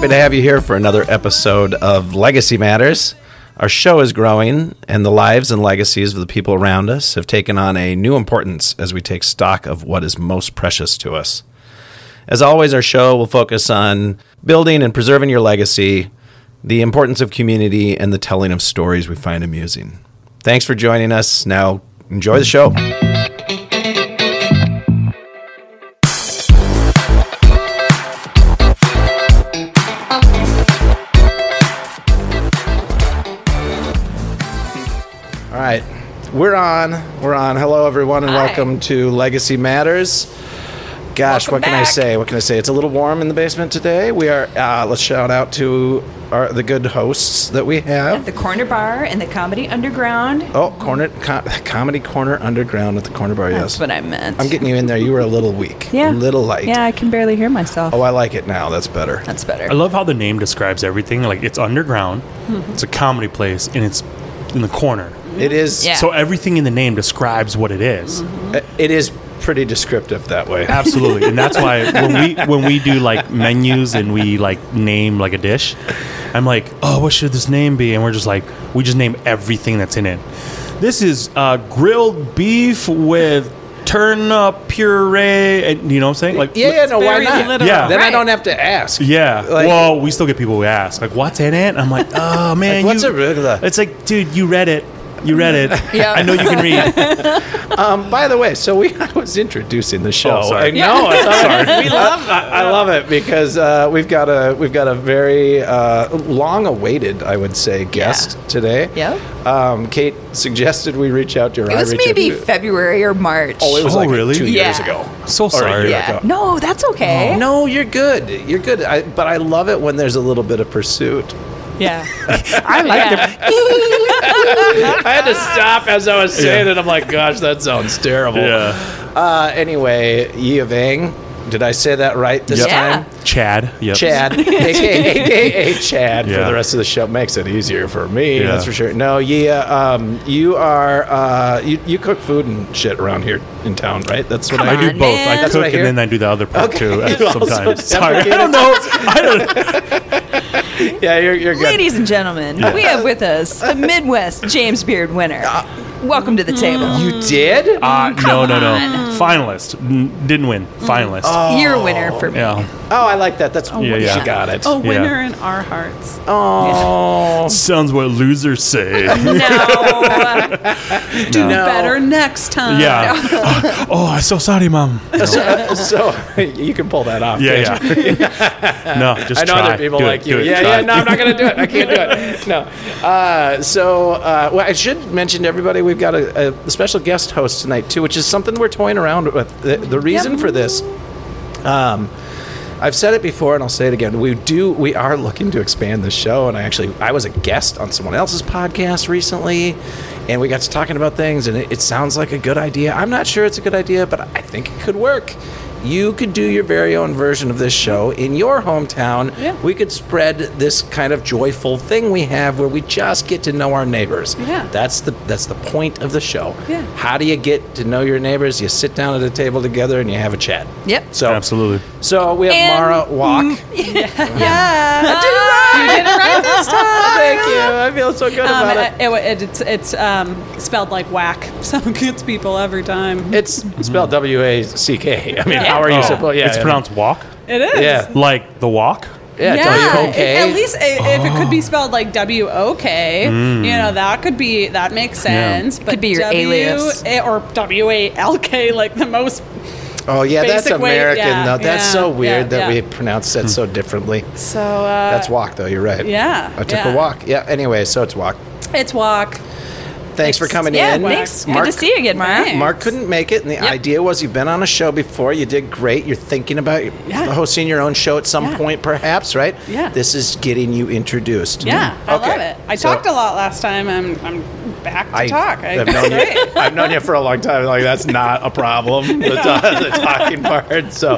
Happy to have you here for another episode of Legacy Matters. Our show is growing, and the lives and legacies of the people around us have taken on a new importance as we take stock of what is most precious to us. As always, our show will focus on building and preserving your legacy, the importance of community, and the telling of stories we find amusing. Thanks for joining us. Now, enjoy the show. We're on. We're on. Hello, everyone, and Hi. welcome to Legacy Matters. Gosh, Welcome what can I say? What can I say? It's a little warm in the basement today. We are. Uh, let's shout out to our, the good hosts that we have. The Corner Bar and the Comedy Underground. Oh, corner co- comedy corner underground at the corner bar. Yes. That's Yes, what I meant. I'm getting you in there. You were a little weak. yeah. a little light. Yeah, I can barely hear myself. Oh, I like it now. That's better. That's better. I love how the name describes everything. Like it's underground, Mm-hmm. it's a comedy place, and it's in the corner. It is. Yeah. So everything in the name describes what it is. uh, It is pretty descriptive that way. Absolutely, and that's why when we when we do like menus and we like name like a dish, I'm like, oh, what should this name be? And we're just like, we just name everything that's in it. This is uh, grilled beef with turnip puree, and you know what I'm saying? Like, Yeah, yeah, no, why not? literal. Yeah. Then I don't have to ask. Yeah. Like- well, we still get people who ask, like, what's in it? I'm like, oh, man. Like, what's you, arugula? It's like, dude, you read it. You read it. Yeah. I know you can read. Um, by the way, so we I was introducing the show. Oh, sorry. I know. It's all right. we love. I, I love it because uh, we've got a we've got a very uh, long-awaited, I would say, guest today. Yep. Um, Kate suggested we reach out to her. it was reached out maybe February or March. Oh, it was Oh, like really? two years Yeah. ago. So sorry. yeah. ago. No, that's okay. No, you're good. You're good. I, but I love it when there's a little bit of pursuit. Yeah. I like Yeah. it. I had to stop as I was saying it. I'm like, gosh, that sounds terrible. Yeah. Uh, anyway, Yia Vang, did I say that right this Yep. Yeah. time? Chad. Yep. Chad, aka, AKA Chad, for the rest of the show makes it easier for me. Yeah. That's for sure. No, yeah, um, you are uh, you, you cook food and shit around here in town, right? That's what Come I I do. do both. man. I That's cook I and then I do the other part Okay. too. uh, You also Sometimes. Sorry. I don't know. I don't. Yeah, you're, you're good. Ladies and gentlemen, we have with us the Midwest James Beard winner. Uh, Welcome to the table. You did? Uh, no, no, no. Finalist. N- didn't win. Finalist. You're a winner for me. Yeah. oh, I like that. That's Yeah, she got it. A winner in our hearts. Oh, Sounds what losers say. No. Do No. better next time. yeah. oh, I'm so sorry, mom. so, so you can pull that off. Yeah, can't you? yeah. no, just I know try. other people Do it, like do you. it, yeah, try yeah. No, I'm not going to do it. I can't do it. No. Uh, so, uh, well, I should mention to everybody we've got a, a special guest host tonight too, which is something we're toying around with. The, the reason for this, um, I've said it before and I'll say it again. We do. We are looking to expand the show, and I actually I was a guest on someone else's podcast recently, and we got to talking about things, and it, it sounds like a good idea. I'm not sure it's a good idea, but I think it could work. You could do your very own version of this show in your hometown. Yeah. We could spread this kind of joyful thing we have where we just get to know our neighbors. Yeah. That's the that's the point of the show. Yeah. How do you get to know your neighbors? You sit down at a table together and you have a chat. Yep. So Absolutely. so we have And- Mara Whack. Yeah. You did it right this time. Thank you. I feel so good Um, about it. it, it, it's it's um, spelled like whack, so it gets people every time. It's spelled W A C K. I mean, how are you Oh, supposed? Yeah, it's yeah. pronounced walk. It is. Yeah, Like the walk. yeah. Yeah, W O K. At least i- if it could be spelled like W O K, you know that could be that makes sense. But Could be your W- alias. or W A L K, like the most. Oh yeah, that's American yeah, though. That's yeah, so weird yeah, that we pronounce that so differently. So uh, That's walk though. You're right. Yeah, I took yeah. a walk. Yeah. Anyway, so it's walk. it's walk. Thanks for coming Yeah, in. thanks. Mark, Good to see you again, Mara. Thanks. Mark couldn't make it, and the Yep. idea was you've been on a show before. You did great. You're thinking about Yeah. hosting your own show at some Yeah. point, perhaps, right? Yeah. This is getting you introduced. Yeah, I Okay. love it. I So- talked a lot last time. I'm I'm back to I talk. I, have known you. I've known you for a long time. Like that's not a problem. The, ta- the talking part. So,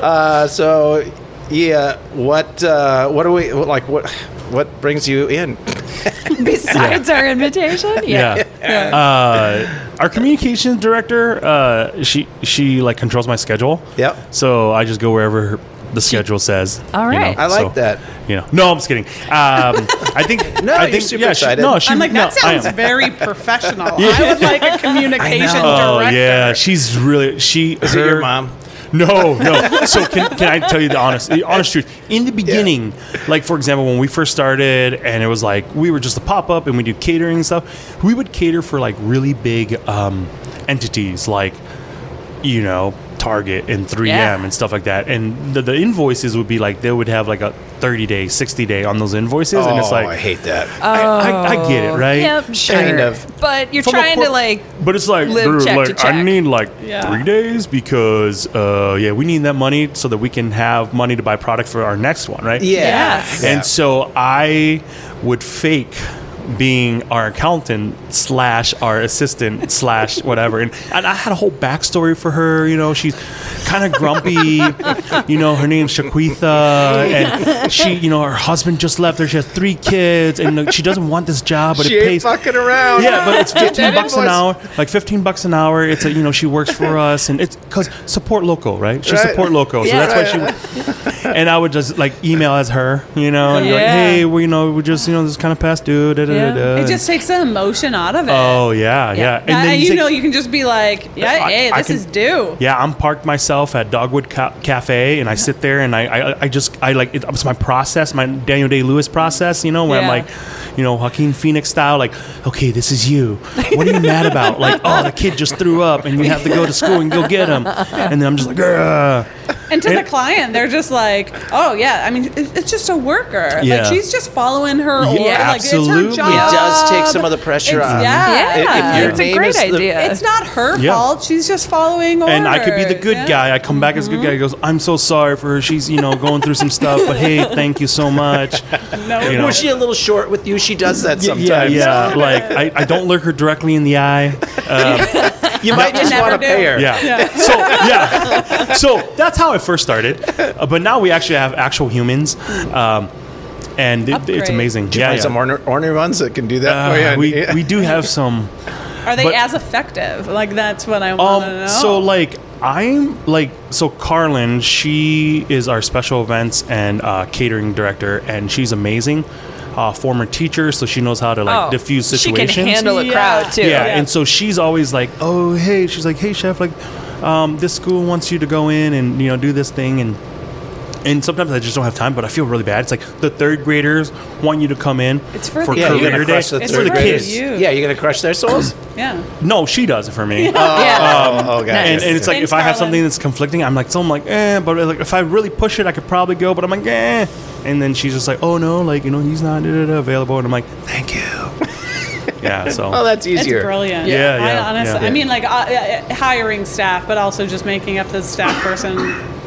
uh, so yeah. What uh, what do we like? What what brings you in? Besides our invitation? Yeah. Uh, our communications director, uh, she she like controls my schedule. Yep. So I just go wherever the schedule says. All right. you know. I like so, that. You know, no, I'm just kidding. Um, I think No, I you're think super yeah, she- excited. no, she, I'm like, that no, I am. sounds very professional. I would like a communication know. Oh yeah, she's really she. Is it your mom? No, no. So can, can I tell you the honest, the honest truth? In the beginning, like for example, when we first started, and it was like we were just a pop up, and we do catering and stuff. We would cater for like really big um, entities, like you know Target and 3M Yeah. and stuff like that. And the, the invoices would be like they would have like a 30 day, 60 day on those invoices, and it's oh, like I hate that. I, I, I get it, right? Yep, sure. Kind of. But you're From trying por- to like. But it's like, live dude, check like, to check. I need like Yeah. three days because, uh, yeah, we need that money so that we can have money to buy product for our next one, right? Yeah. Yes. And so I would fake being our accountant slash our assistant slash whatever, and, and I had a whole backstory for her. You know, she's kind of grumpy. you know, her name's Shaquitha, and she, you know, her husband just left her. She has three kids, and she doesn't want this job, but she it ain't pays. fucking around. Yeah, but it's fifteen that bucks an hour. Like fifteen bucks an hour. It's a you know she works for us, and it's because support local, right? She Right. support local, so Yeah. that's why she. And I would just like email as her, you know, and be like, hey, we you know we just you know this kind of past due. Da, da, Yeah. Da. It just takes the emotion out of it. Oh yeah, yeah. Yeah. And then you know, you can just be like, yeah, I- hey, I this can- is due. Yeah, I'm parked myself at Dogwood Ca- Cafe, and I sit there and I, I, I just, I like, it's my process, my Daniel Day Lewis process, you know, where I'm like, you know, Joaquin Phoenix style, like, okay, this is you. What are you mad about? Like, oh, the kid just threw up, and you have to go to school and go get him. And then I'm just like, Ugh. And to the client, they're just like, oh, yeah, I mean, it- it's just a worker. Yeah. Like, she's just following her Yeah, order. Like, absolutely. it's It her job. It does take some of the pressure It's- off. Yeah. Yeah, if your it's a great is the- idea. It's not her Yeah. fault. She's just following orders. And I could be the good yeah. guy. I come back as a good mm-hmm. guy. He goes, I'm so sorry for her. She's, you know, going through some stuff, but hey, thank you so much. No, You know. Was she a little short with you? She does that Yeah, sometimes. yeah. yeah. Like, I, I don't look her directly in the eye. Uh, You might just want to do. pay her. Yeah. So yeah. So that's how it first started. Uh, but now we actually have actual humans, um, and it, it's amazing. Do you yeah, find yeah. some ornery, ornery ones that can do that for you? Uh, we Yeah. we do have some. Are they But- as effective? Like, that's what I want to Um. know. So like I'm like so Carlin. She is our special events and uh, catering director, and she's amazing. Uh, former teacher, so she knows how to like Oh, diffuse She situations. can handle a Yeah. crowd too. Yeah, Yeah. and so she's always like, "Oh, hey," she's like, "Hey, chef, like, um, this school wants you to go in and you know do this thing and." And sometimes I just don't have time, but I feel really bad. It's like the third graders want you to come in It's for the- yeah, you're career gonna day. crush the It's for third the for graders. kids. you. Yeah, you're gonna crush their souls. yeah. No, she does it for me. Yeah. Oh, oh, guys. And, and it's like Thanks, if I have Carlin. something that's conflicting, I'm like, so I'm like, eh. But like if I really push it, I could probably go. But I'm like, eh. And then she's just like, oh no, like you know, he's not available. And I'm like, thank you. yeah. So. oh, that's easier. It's brilliant. Yeah, I yeah, honestly, yeah. I mean, like uh, uh, hiring staff, but also just making up the staff person.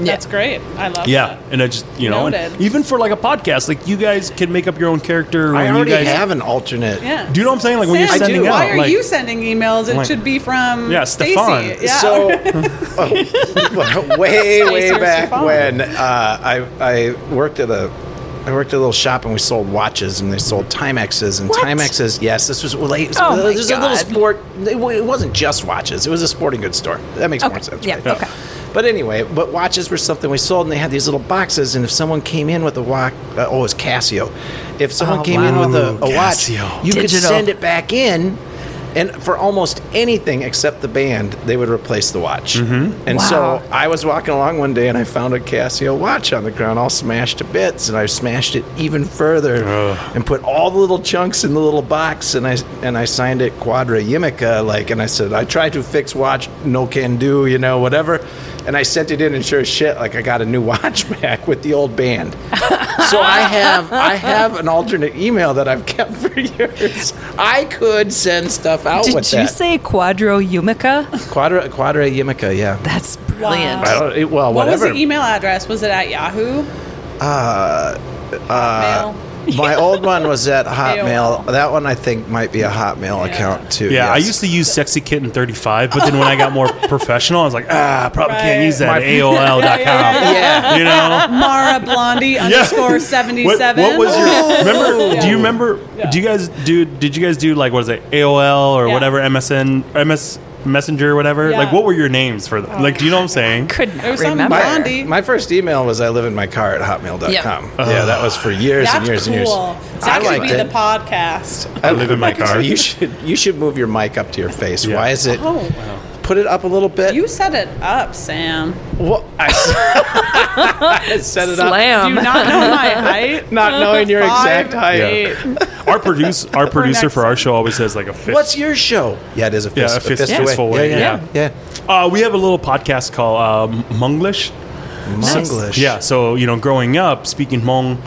That's great. I love yeah, that. and I just you know, and even for like a podcast, like you guys can make up your own character. I when already you guys, have an alternate. Yeah. Do you know what I'm saying? Like when you're Sam, sending Why out, are like, you sending emails? It like- should be from Yeah, Stacy. Stefan. Yeah. So, oh, way, way back Stefan. when uh, I I worked at a I worked at a little shop and we sold watches and they sold Timexes and What? Timexes. Yes, this was late. Oh my it was a little sport. It, wasn't just watches. It was a sporting goods store. That makes more sense. Yeah. right? Okay. But anyway, but watches were something we sold, and they had these little boxes. And if someone came in with a watch, uh, oh, it was Casio. If someone Oh, came in with a, a watch, you could send it back in, and for almost anything except the band, they would replace the watch. Mm-hmm. And Wow. so I was walking along one day, and I found a Casio watch on the ground, all smashed to bits, and I smashed it even further, and put all the little chunks in the little box, and I and I signed it Quadra Yimica, like, and I said I tried to fix watch, no can do, you know, whatever. And I sent it in, and sure as shit, like I got a new watch back with the old band. so I have I have an alternate email that I've kept for years. I could send stuff out Did with you say Quadro Yumica? Quadra Quadra Yumica, Yeah. That's brilliant. I don't, it- well, What was whatever. the email address? Was it at Yahoo? Uh, Mail? My old one was at Hotmail. That one I think might be a Hotmail Yeah. account too. Yeah, I yes. used to use Sexy Kitten 35, but then when I got more professional, I was like, ah, I probably can't Right. use that. My- AOL.com. Yeah. You know? Mara Blondie underscore seventy What, seven. what was your remember? Do you Yeah. remember? Do you guys do? Did you guys do like what is it AOL or Yeah. whatever MSN MS Messenger or whatever. Yeah. Like, what were your names for them? Oh. Like, do you know what I'm saying? Could It not was remember. Blondie. My first email was I live in my car at hotmail.com. Yep. Uh-huh. Yeah, that was for years and That's years and years. cool. I That could liked be it. the podcast. I live in my car. You should you should move your mic up to your face. Yeah. Why is it? Oh, Put it up a little bit. you set it up, Sam. Well, I, I set it up, Do Slam. you not know my height? not knowing your Five, exact height. eight. Our produce, our producer for our show always says like a fist. What's your show? Yeah, it is a Yeah, fist, a fist- fistful away. away, Yeah, yeah, Uh, we have a little podcast called uh, Hmonglish. yeah. Hmonglish. Yeah, so you know, growing up speaking Hmong,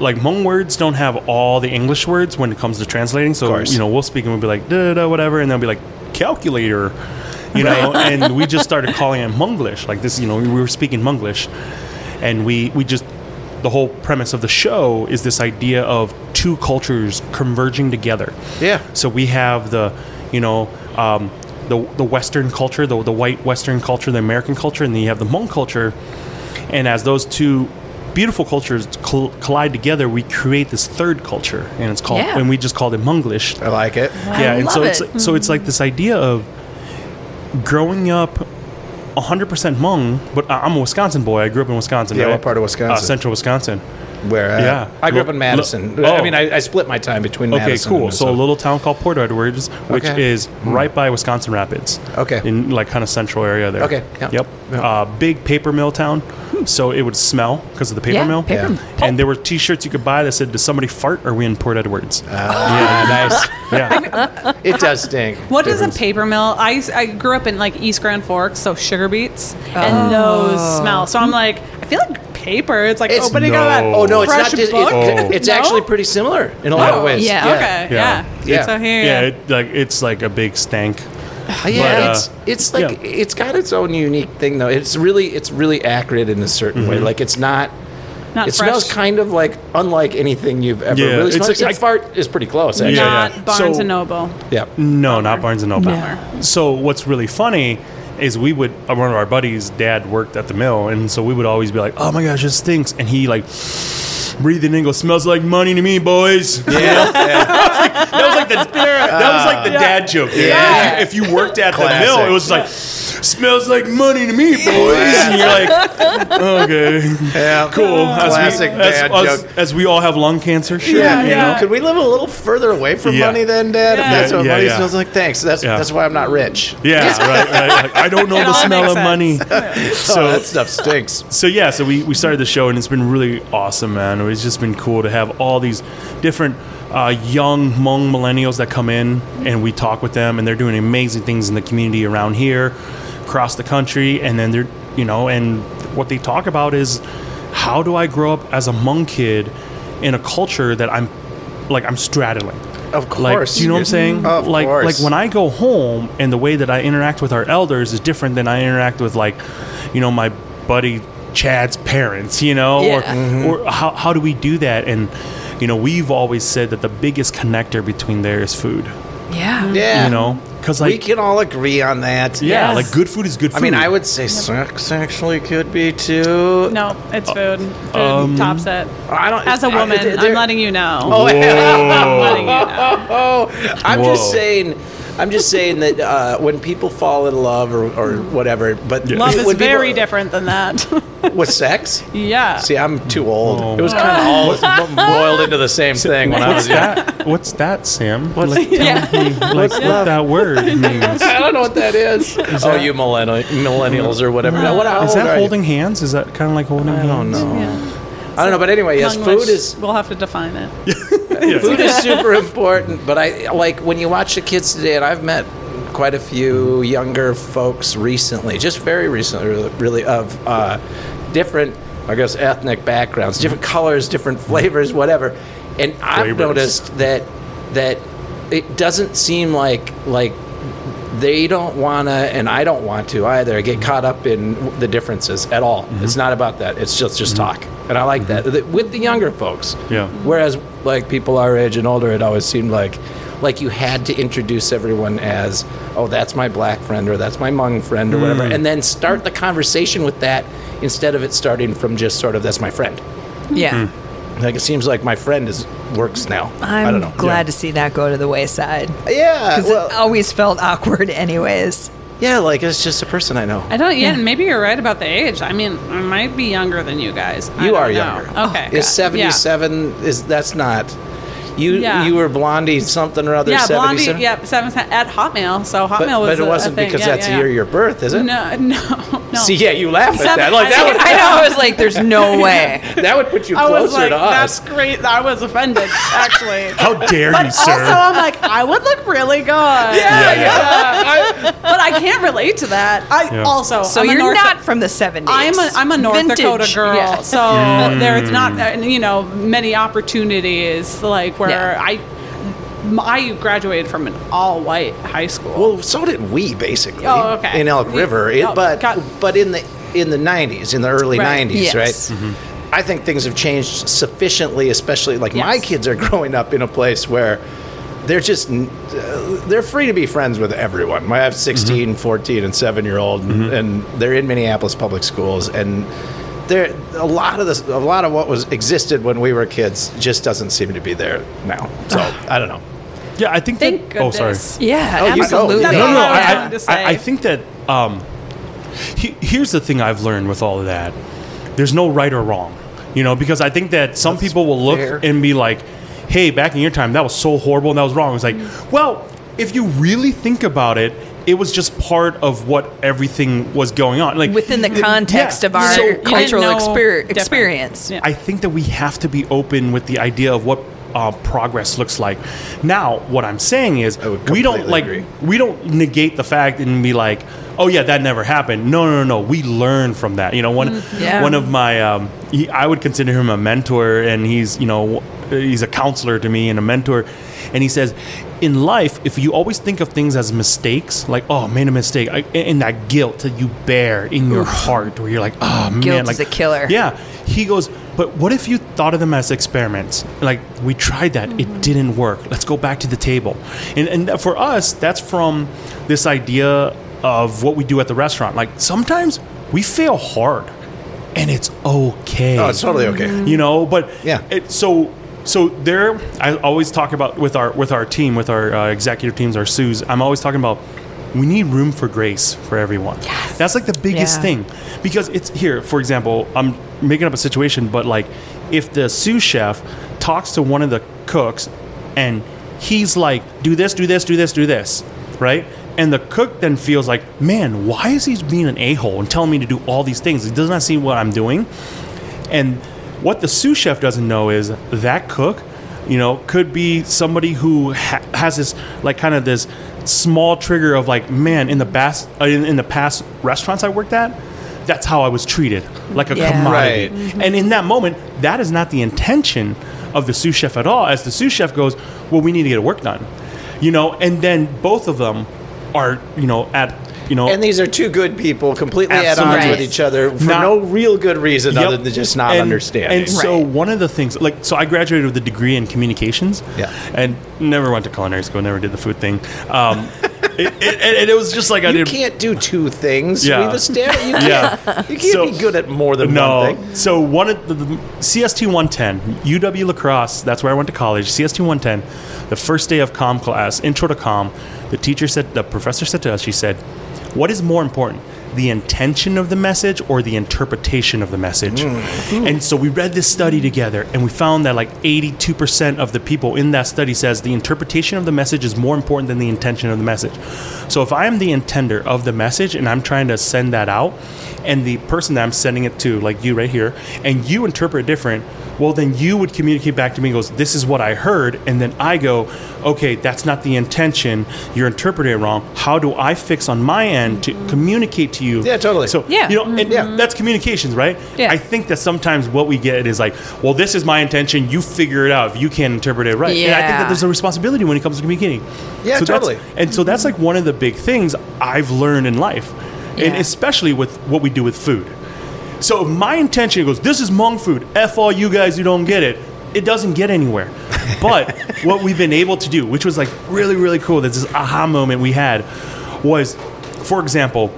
like Hmong words don't have all the English words when it comes to translating. So you know, we'll speak and we'll be like da da da whatever, and they'll be like calculator, you know, and we just started calling it Hmonglish. Like this, you know, we were speaking Hmonglish, and we we just the whole premise of the show is this idea of two cultures converging together. Yeah. So we have the, you know, um, the the Western culture, the the white Western culture, the American culture, and then you have the Hmong culture. And as those two beautiful cultures col- collide together, we create this third culture, and it's called, Yeah. and we just called it Hmonglish. I like it. yeah, and so love it's it. so it's like this idea of growing up. 100% Hmong, but I- I'm a Wisconsin boy. I grew up in Wisconsin. Yeah, right? what part of Wisconsin? Uh, central Wisconsin. Where? Uh, Yeah. I grew up in Lo- Madison. lo- I oh. mean, I, I split my time between Okay, Madison. cool. and So a little town called Port Edwards, which Okay. is right by Wisconsin Rapids. Okay. In like kind of central area there. Okay, yeah. Yep. Yeah. Uh, big paper mill town, so it would smell because of the paper Yeah, mill. paper Yeah. mill. And there were T-shirts you could buy that said, "Does somebody fart? Or are we in Port Edwards?" Ah, nice. yeah. It does stink. What is a paper mill? I, I grew up in like East Grand Forks, so sugar beets, Oh. and those smell. So I'm like, I feel like paper. It's like It's- opening out that Oh no, it's fresh not. Just, book. it, Oh. It's No? actually pretty similar in a lot of Oh, ways. yeah. Okay, yeah. Yeah. So here, Yeah. It, like it's like a big stank. Yeah, But, uh, it's it's like yeah. it's got its own unique thing though. It's really it's really accurate in a certain way. Mm-hmm. Like it's not. not it fresh. smells kind of like unlike anything you've ever Yeah, really it's smelled. like- Except I- fart is pretty close. Actually. Yeah, not yeah. Barnes So- and Noble. Yeah. No, not Barnes and Noble. No. So what's really funny is we would uh, one of our buddies' dad worked at the mill, and so we would always be like, "Oh my gosh, this stinks," and he like breathe in and go, "Smells like money to me, boys." Yeah. yeah. that was like the that was like the uh, dad joke. Yeah. If, you, if you worked at the Classic. mill, it was like smells like money to me, boys. And you're like, okay, Yeah. cool. As Classic we, as, dad as- joke. as we all have lung cancer, sure. Yeah, you yeah. know? Could we live a little further away from Yeah. money then, Dad? If Yeah. that's what Yeah, money yeah. smells like. Thanks. That's Yeah. that's why I'm not rich. Yeah, right, right. Like, I don't know It the all smell makes of money. So So that stuff stinks. so yeah, so we, we started the show and it's been really awesome, man. It's just been cool to have all these different uh, young Hmong millennials that come in and we talk with them and they're doing amazing things in the community around here, across the country, and then they're you know and what they talk about is how do I grow up as a Hmong kid in a culture that I'm like I'm straddling. Of course. do you know what I'm saying? Of like, course. like when I go home and the way that I interact with our elders is different than I interact with like, you know, my buddy Chad's parents, you know, Yeah. or, Mm-hmm. or how, how do we do that? And, you know, we've always said that the biggest connector between there is food, Yeah. Yeah. you know, because we can all agree on that. yeah, Yes. like good food is good food. I mean, I would say sex actually could be too. No, it's food. Food Um, tops it. I don't. As a I- woman, there- I'm letting you know. Oh, I'm letting you know. Oh, I'm Whoa. just saying. I'm just saying that uh, when people fall in love or, or whatever, but Yeah. Love is when people- very different than that. with sex. yeah. See, I'm too old. Oh. It was kind of all boiled into the same thing when I was young. that? What's that, Sam? What's- like, Yeah. me, like what that word means. I don't know what that is. oh, you millenni- millennials or whatever. What, how Is old are that you? holding hands? Is that kind of like holding I hands? don't know. Yeah. I don't know, but anyway, yes, Tongue food is We'll have to define it. Food is super important. But I like when you watch the kids today, and I've met quite a few younger folks recently, just very recently, really, of uh, different, I guess, ethnic backgrounds, different mm-hmm. colors, different flavors, whatever. And I've noticed that that it doesn't seem like like they don't want to and i don't want to either get mm-hmm. caught up in the differences at all. It's mm-hmm. not about that. It's just just talk and i like that That- with the younger folks Yeah. whereas like people our age and older it always seemed like like you had to introduce everyone as oh that's my black friend or that's my Hmong friend or whatever and then start the conversation with that instead of it starting from just sort of that's my friend Yeah. Hmm. like it seems like my friend is works now. I'm I don't know. glad Yeah. to see that go to the wayside. Yeah, Because well, it always felt awkward, anyways. Yeah, like it's just a person I know. I don't. Yeah, maybe you're right about the age. I mean, I might be younger than you guys. I You don't are know. younger. Okay. Is seventy seven? Is that's not? You Yeah. you were Blondie something or other. Yeah, Blondie. 77? Yep, seven at Hotmail. So Hotmail But, was. but it a wasn't thing. because Yeah, that's yeah, the year your birth, is it? No, no, no. See, yeah, you laugh at that. Like that would I know. I was like, there's no way. that would put you I closer was like, to that's great. I was offended, actually. How dare But you, sir? also, I'm like, I would look really good. Yeah, yeah. but I can't relate to that. I Yeah. also, So I'm you're North- not from the 70s. I'm a I'm a North Vintage. Dakota girl, Yeah. so there's not uh, you know many opportunities like where Yeah. I I graduated from an all white high school. Well, so did we basically. Oh, okay. In Elk River, it, oh, but but in the in the '90s, in the early Right. '90s, Yes. right? Mm-hmm. I think things have changed sufficiently, especially like my kids are growing up in a place where they're just uh, they're free to be friends with everyone. I have mm-hmm. 16, 14, and 7 year old, mm-hmm. and they're in Minneapolis public schools, and there a lot of this, a lot of what was existed when we were kids just doesn't seem to be there now. So I don't know. Yeah, I think Thank that. Oh, sorry. Yeah, Oh, absolutely. That's no, no, I I, I, say. I, I think that um, he, here's the thing I've learned with all of that. There's no right or wrong, you know, because I think that some That's people will look fair. and be like, "Hey, back in your time, that was so horrible and that was wrong." It's like, well, if you really think about it, it was just part of what everything was going on, like Within the it- context yeah. of our So cultural exper- experience. Yeah. I think that we have to be open with the idea of what uh, progress looks like. Now, what I'm saying is, we don't like agree. we don't negate the fact and be like, oh yeah, that never happened. No, no, no, no. We learn from that. You know, one Yeah. one of my um, he, I would consider him a mentor, and he's you know he's a counselor to me and a mentor, and he says. In life, if you always think of things as mistakes, like oh, I made a mistake, I, and that guilt that you bear in your heart, where you're like, oh man, Guilt like is a killer. yeah, he goes, but what if you thought of them as experiments? Like we tried that, it didn't work. Let's go back to the table. And and for us, that's from this idea of what we do at the restaurant. Like sometimes we fail hard, and it's okay. Oh, it's totally okay. you know. But Yeah. it, so so there, I always talk about with our with our team, with our uh, executive teams, our sous. I'm always talking about. We need room for grace for everyone. Yes. That's like the biggest Yeah. thing because it's here for example i'm making up a situation but like if the sous chef talks to one of the cooks and he's like do this do this do this do this right? And the cook then feels like man why is he being an a-hole and telling me to do all these things? He does not see what i'm doing. And what the sous chef doesn't know is that cook, you know, could be somebody who ha- has this like kind of this small trigger of like, man, in the uh, in, in the past restaurants I worked at, that's how I was treated, like a Yeah. commodity. Right. And in that moment, that is not the intention of the sous chef at all. As the sous chef goes, well, we need to get a work done, you know, and then both of them are, you know, at you know, And these are two good people, completely at Absolutely. odds with each other for Not- no real good reason Yep. other than just not And- understanding. And so Right. one of the things, like, so I graduated with a degree in communications. Yeah. And never went to culinary school. Never did the food thing. Um, it, it, and it was just like I you did. can't do two things. Yeah. We've established you can't, you can't So- be good at more than no. one thing. So one of the, the CST 110, UW La Crosse. That's where I went to college. CST 110. The first day of com class, intro to com. The teacher said, the professor said to us, she said, "What is more important?" The intention of the message or the interpretation of the message. Mm. Mm. And so we read this study together and we found that like 82% of the people in that study says the interpretation of the message is more important than the intention of the message. So if I am the intender of the message and I'm trying to send that out and the person that I'm sending it to, like you right here, and you interpret different, well then you would communicate back to me and goes, This is what I heard, and then I go, Okay, that's not the intention. You're interpreting it wrong. How do I fix on my end to communicate to you? Yeah, totally. So Yeah. you know, and mm-hmm. Yeah. that's communications, right? Yeah. I think that sometimes what we get is like, well, this is my intention. You figure it out if you can't interpret it right. And I think that there's a responsibility when it comes to communicating. Yeah, So totally. And so that's like one of the big things I've learned in life, and especially with what we do with food. So if my intention goes, this is Hmong food. F all you guys who don't get it. It doesn't get anywhere. But what we've been able to do, which was like really, really cool, that's this aha moment we had, was, for example,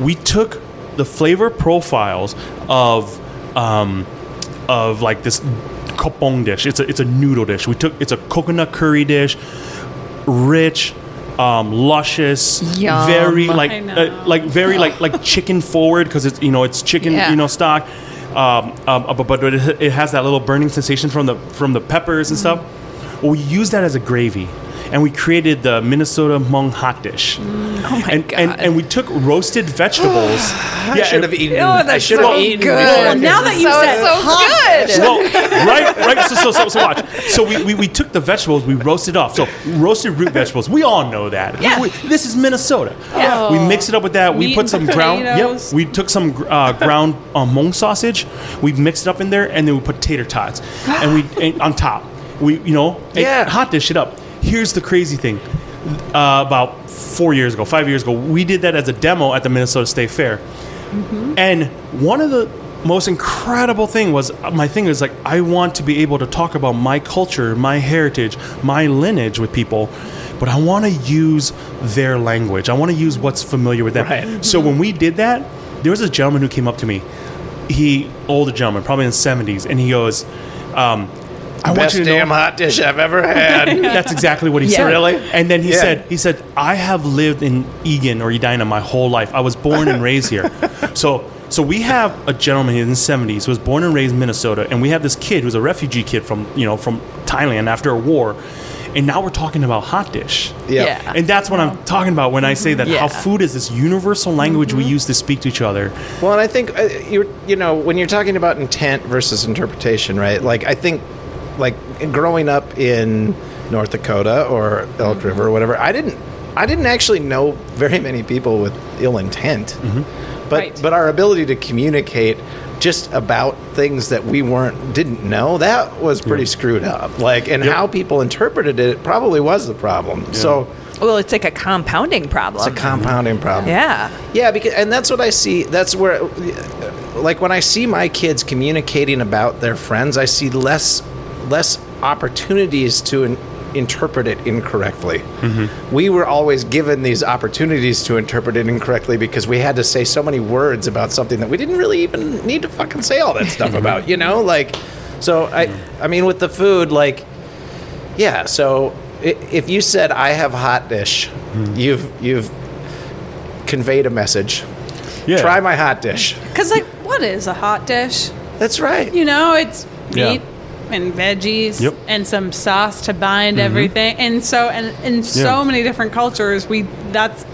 we took the flavor profiles of um, of like this khaub poob dish. It's a it's a noodle dish. We took it's a coconut curry dish, rich, um, luscious, Yum. very like uh, like very like like chicken forward because it's you know it's chicken Yeah. you know stock. Um, um, but, but it, it has that little burning sensation from the from the peppers and stuff. Well, we use that as a gravy, and we created the Minnesota Hmong hot dish. Oh my and, god. and and we took roasted vegetables. I should have eaten. Oh, I that's should so have eaten. good. before. Now that you so, said so hot good. well, right, right. So, so, so, so watch. So we, we, we took the vegetables, we roasted off. So roasted root vegetables. We all know that. Yeah. We- this is Minnesota. Yeah. We mix it up with that. We put some ground. potatoes. Yep. We took some uh, ground uh, Hmong sausage. We mixed it up in there, and then we put tater tots, and we and on top. We you know Yeah. hot dish it up. Here's the crazy thing. Uh, about four years ago, five years ago, we did that as a demo at the Minnesota State Fair. And one of the most incredible thing was my thing is like I want to be able to talk about my culture, my heritage, my lineage with people, but I want to use their language. I want to use what's familiar with them. Right. So when we did that, there was a gentleman who came up to me. He older gentleman, probably in his seventies, and he goes, um, "I want Best you to know." damn hot dish I've ever had. That's exactly what he Yeah. said. Really? And then he Yeah. said, he said, I have lived in Eagan or Edina my whole life. I was born and raised here. So so we have a gentleman in the 70s who was born and raised in Minnesota, and we have this kid who's a refugee kid from you know from Thailand after a war, and now we're talking about hot dish. Yeah. Yeah. And that's what I'm talking about when I say that Yeah. how food is this universal language we use to speak to each other. Well, and I think uh, you you know when you're talking about intent versus interpretation, right? Like I think like growing up in North Dakota or Elk mm-hmm. River or whatever, I didn't I didn't actually know very many people with ill intent. Mm-hmm. But Right. but our ability to communicate just about things that we weren't didn't know that was pretty screwed up. Like and Yep. how people interpreted it probably was the problem. So well, it's like a compounding problem. it's a compounding problem. yeah. Yeah, because and that's what I see. That's where, like, when I see my kids communicating about their friends, I see less less opportunities to in, interpret it incorrectly. Mm-hmm. We were always given these opportunities to interpret it incorrectly because we had to say so many words about something that we didn't really even need to fucking say all that stuff about. You know, like, so I, mm-hmm. I mean, with the food, like, yeah. So if you said I have hot dish, mm-hmm. you've you've conveyed a message. Yeah. Try my hot dish. Because, like, what is a hot dish? That's right. You know, it's Yeah. Meat and veggies Yep. and some sauce to bind mm-hmm. everything. And so, and in so Yeah. many different cultures, we that's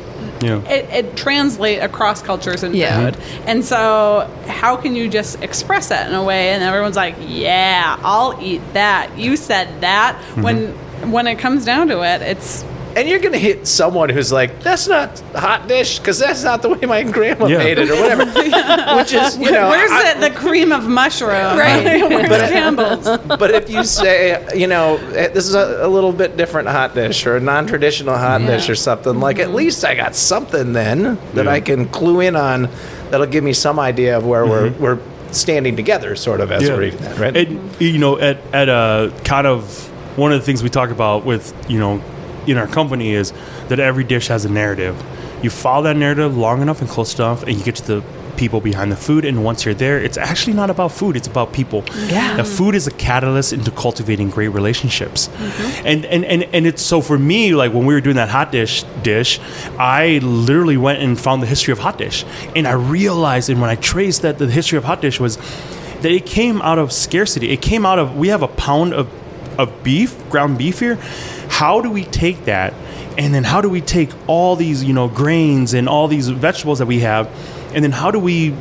Yeah. it, it translate across cultures and Yeah. food. And so, how can you just express that in a way and everyone's like, "Yeah, I'll eat that." You said that mm-hmm. when when it comes down to it, it's And you're gonna hit someone who's like, "That's not hot dish," because that's not the way my grandma Yeah. made it, or whatever. Which is, you know, where's I- it the cream of mushroom? Right. where's Campbell's? But if you say, you know, eh, this is a, a little bit different hot dish or a non-traditional hot dish or something, like at least I got something then that Yeah. I can clue in on. That'll give me some idea of where we're we're standing together, sort of as we're eating that, right? And you know, at at a kind of one of the things we talk about with you know in our company is that every dish has a narrative. You follow that narrative long enough and close enough, and you get to the people behind the food. And once you're there, it's actually not about food; it's about people. Yeah. the food is a catalyst into cultivating great relationships. Mm-hmm. And, and and and it's so for me, like when we were doing that hot dish dish, I literally went and found the history of hot dish, and I realized, and when I traced that the history of hot dish was that it came out of scarcity. It came out of we have a pound of of beef, ground beef here. How do we take that, and then how do we take all these you know grains and all these vegetables that we have, and then how do we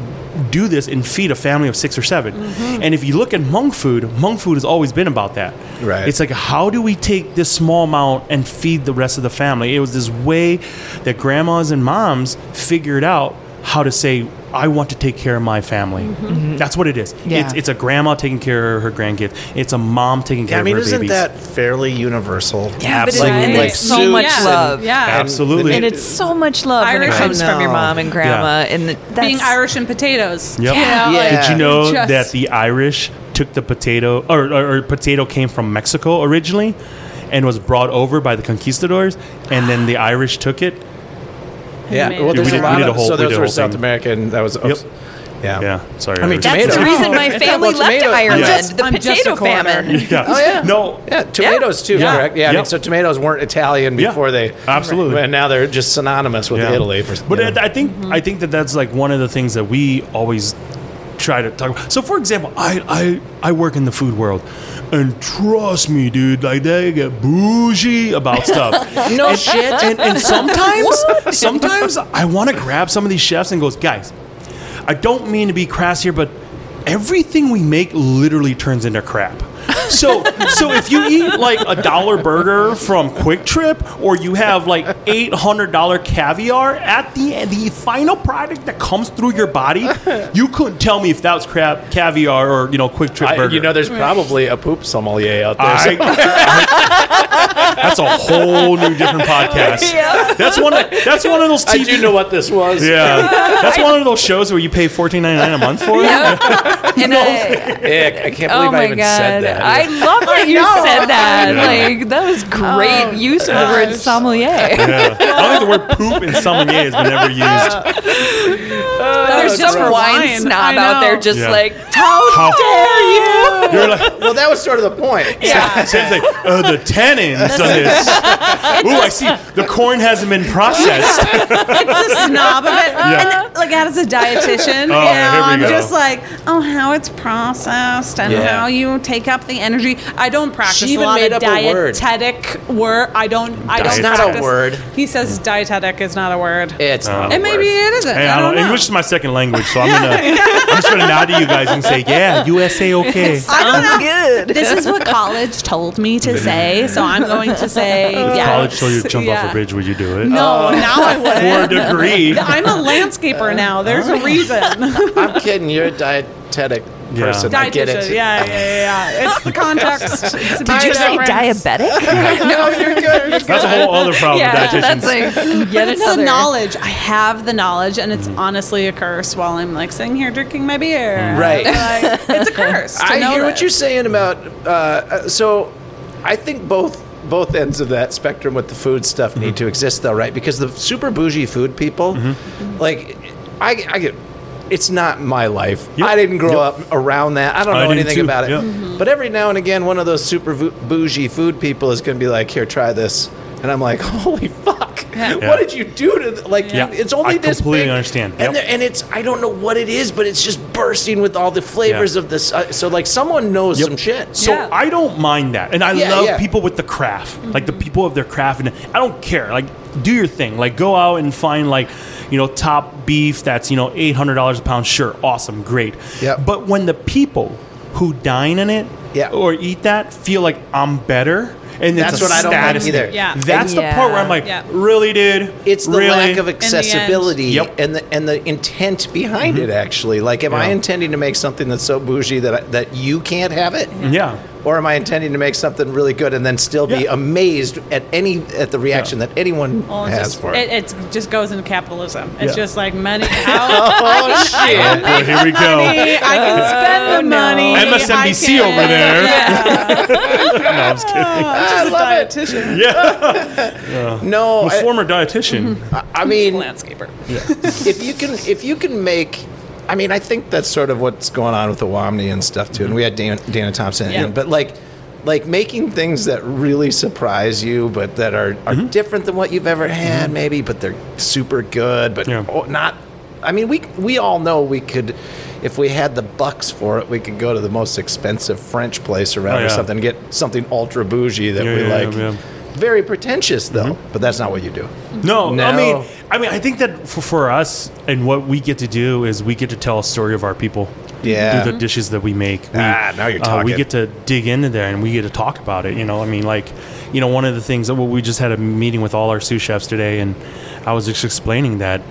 do this and feed a family of six or 7 mm-hmm. And if you look at Hmong food, Hmong food has always been about that. Right. It's like how do we take this small amount and feed the rest of the family? It was this way that grandmas and moms figured out how to say, I want to take care of my family. Mm-hmm. Mm-hmm. That's what it is. Yeah. It's, it's a grandma taking care of her grandkids. It's a mom taking care yeah, I mean, of her isn't babies. that fairly universal? Yeah, but it, Absolutely. and Like so much and- love. Yeah. Absolutely. And it's so much love when it Irish- comes from your mom and grandma. And that's, Being Irish and potatoes. Yep. You know, Yeah. like, Did you know just- that the Irish took the potato, or, or, or potato came from Mexico originally, and was brought over by the conquistadors, and then the Irish took it. Yeah, Amazing. well, We there's did- a lot we did a of whole- so we did those a were whole South thing. American. That was Yep. Yeah. Yeah. Sorry. I mean, was- That's Tomato. the reason my family well, left tomato- Ireland. Yes. The I'm just potato a famine. Yeah. Oh, yeah. No. Yeah, tomatoes too, Yeah. correct? Yeah, I mean, Yep. so tomatoes weren't Italian Yeah. before they Absolutely. and now they're just synonymous with Yeah. Italy. For, but you know. I, I think. I think that that's like one of the things that we always try to talk. So, for example, I I I work in the food world, and trust me, dude, like they get bougie about stuff. no and, shit. And, and sometimes, sometimes I want to grab some of these chefs and goes, guys, I don't mean to be crass here, but everything we make literally turns into crap. So, so if you eat like a dollar burger from Kwik Trip, or you have like eight hundred dollar caviar, at the the final product that comes through your body, you couldn't tell me if that was crap caviar or you know Kwik Trip I, burger. you know, there's probably a poop sommelier out there. so- I- that's a whole new different podcast. Yeah. That's one. Of, that's one of those I TV. do know what this was. Yeah, that's one of those shows where you pay fourteen ninety nine a month for it. And I, Ick, I can't oh believe I even god! said that. I love that you said that. Like that was great Oh, use of the word gosh. sommelier. Yeah. I don't think the word poop and sommelier has been ever used. There's it's some gross. wine Wine, snob I out there know. just Yeah. like, How dare you? You're like, well, that was sort of the point. Yeah. same thing. Uh, the tannins on this. Ooh, I see. The corn hasn't been processed. It's a snob of it. And then, like as a dietitian, Oh, you know, here we I'm go. just like, oh, how it's processed and Yeah. how you take up the energy. I don't practice She a even lot made of up a word. dietetic word. I don't. I don't. It's not a word. He says dietetic is not a word. It's not. a and maybe it isn't. Hey, I don't know. English is my second language, so I'm gonna I'm just gonna nod to you guys and say, yeah, USA okay. I don't know. good. This is what college told me to say, so I'm going to say. If yes. college told you to jump off a bridge, would you do it? No, oh. now I For wouldn't. a degree. I'm a landscaper now. There's a reason. I'm kidding. You're a dietetic Yeah. person. I get it. Yeah, yeah, yeah, yeah. It's the context. It's Did you say difference. diabetic? no, you're good. That's a whole other problem yeah, with dietitians. that's like yet It's another. the knowledge. I have the knowledge, and it's honestly a curse while I'm like sitting here drinking my beer. Right. Like, it's a curse. I know hear what you're saying about. Uh, uh, so, I think both both ends of that spectrum with the food stuff Mm-hmm. need to exist, though, right? Because the super bougie food people, Mm-hmm. like, I, I get. It's not my life. Yep. I didn't grow Yep. up around that. I don't know didn't anything too. about it. Yep. Mm-hmm. But every now and again, one of those super bougie food people is going to be like, "Here, try this," and I'm like, "Holy fuck! Yeah. What did you do to th- like? Yeah. It's only I this completely big." understand. And there- and it's I don't know what it is, but it's just bursting with all the flavors Yeah. of this. Uh, so like someone knows Yep. some shit. So Yeah. I don't mind that, and I Yeah, love yeah. people with the craft, like the people of their craft, and I don't care. Like, do your thing. Like, go out and find like, you know, top beef that's you know eight hundred dollars a pound. Sure, awesome, great. Yep. But when the people who dine in it, Yeah. or eat that feel like I'm better. And That's it's a what I don't like either. thing. Yeah. That's And- the part where I'm like, Yeah. really, dude? It's the really? lack of end. accessibility Yep. and the and the intent behind mm-hmm. it. Actually, like, am I intending to make something that's so bougie that I, that you can't have it, Yeah. Or am I intending to make something really good and then still be Yeah. amazed at any at the reaction that anyone Well, it has just, for it? it, it just goes into capitalism. It's Yeah. just like money out. oh shit! Well, oh, here we go. money. I can uh, spend the Oh, no. money. MSNBC over there. Yeah. No, I'm just kidding. Oh, I Just a love it. dietitian. Yeah. No, I'm a I- former dietitian. I mean, Landscaper. if you can if you can make I mean I think that's sort of what's going on with the Owamni and stuff too and we had Dana, Dana Thompson Yeah. in but like like making things that really surprise you but that are, are mm-hmm. different than what you've ever mm-hmm. had maybe but they're super good but Yeah. oh, not I mean we we all know we could if we had the bucks for it we could go to the most expensive French place around Oh, or something and get something ultra bougie that Yeah, we yeah, like yeah, yeah. Very pretentious though but that's not what you do No, No. I mean, I mean, I think that for, for us and what we get to do is we get to tell a story of our people. Yeah. through the dishes that we make. We, Ah, now you're uh, we get to dig into there and we get to talk about it. You know, I mean, like, you know, one of the things that well, we just had a meeting with all our sous chefs today, and I was just explaining that,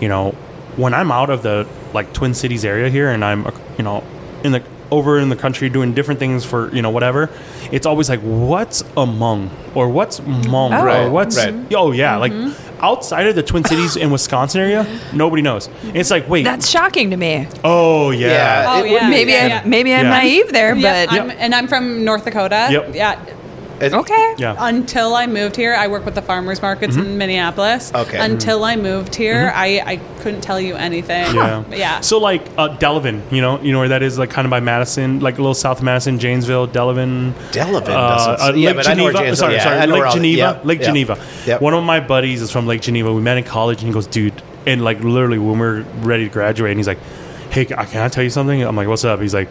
you know, when I'm out of the like Twin Cities area here, and I'm, uh, you know, in the over in the country doing different things for you know whatever, it's always like, what's a Hmong or what's Hmong Oh. or Right, what's right. oh yeah, like mm-hmm. outside of the Twin Cities and Wisconsin area, nobody knows. It's like wait, That's shocking to me. oh yeah. Yeah. Oh, yeah. Maybe yeah, I'm yeah. maybe I'm Yeah. naive there, Yeah, but I'm, and I'm from North Dakota. Yep. Yeah. It- Okay. Yeah. Until I moved here, I work with the farmers markets in Minneapolis. Okay. Until I moved here, I, I couldn't tell you anything. Yeah. Yeah. So like uh, Delavan, you know, you know where that is, like kind of by Madison, like a little south of Madison, Janesville, Delavan. Delavan Uh, uh, yeah, Lake but I know where Geneva. Sorry, yeah, sorry, I know Lake Geneva. yeah, Lake yeah. Geneva. Yep. One of my buddies is from Lake Geneva. We met in college, and he goes, "Dude," and like literally when we are ready to graduate, and he's like, "Hey, can I tell you something?" I'm like, "What's up?" He's like,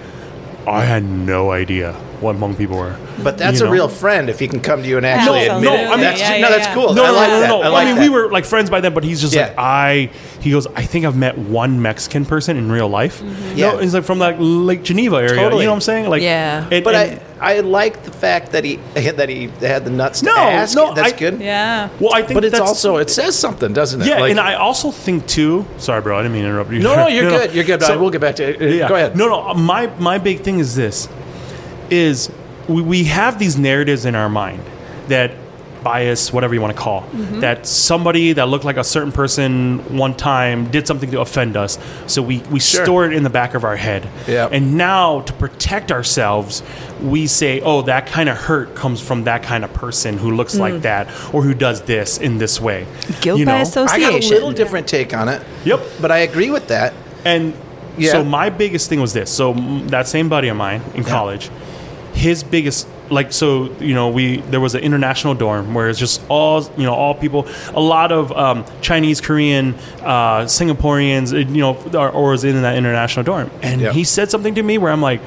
"I had no idea what Hmong people were." But that's You a real friend if he can come to you and actually No, admit no, it. I mean- that's, Yeah, no, that's cool. No, I no, like no, that. no. I I, mean, that. we were like friends by then, but he's just Yeah. like I. He goes, I think I've met one Mexican person in real life. Mm-hmm. Yeah. No, he's like from like Lake Geneva area. Totally. You know what I'm saying? Like, Yeah. and- But and- I, I like the fact that he that he had the nuts to No, ask. no, that's I- good. yeah. well, I think But it's also it says something, doesn't it? yeah, Like- and I also think too. Sorry, bro, I didn't mean to interrupt you. no, no, you're good. You're good. So- we'll get back to it. yeah. Go ahead. No, no. My my big thing is this: is we, we have these narratives in our mind that bias, whatever you want to call, that somebody that looked like a certain person one time did something to offend us. So we we Sure. store it in the back of our head. Yeah. And now to protect ourselves, we say, "Oh, that kind of hurt comes from that kind of person who looks like that or who does this in this way." Guilt You by know? I association. got a little different take on it. Yep. But I agree with that. And Yeah. so my biggest thing was this. So mm, that same buddy of mine in college, his biggest like so you know we there was an international dorm where it's just all you know all people a lot of um, Chinese Korean uh, Singaporeans you know or, or was in that international dorm and Yeah. he said something to me where I'm like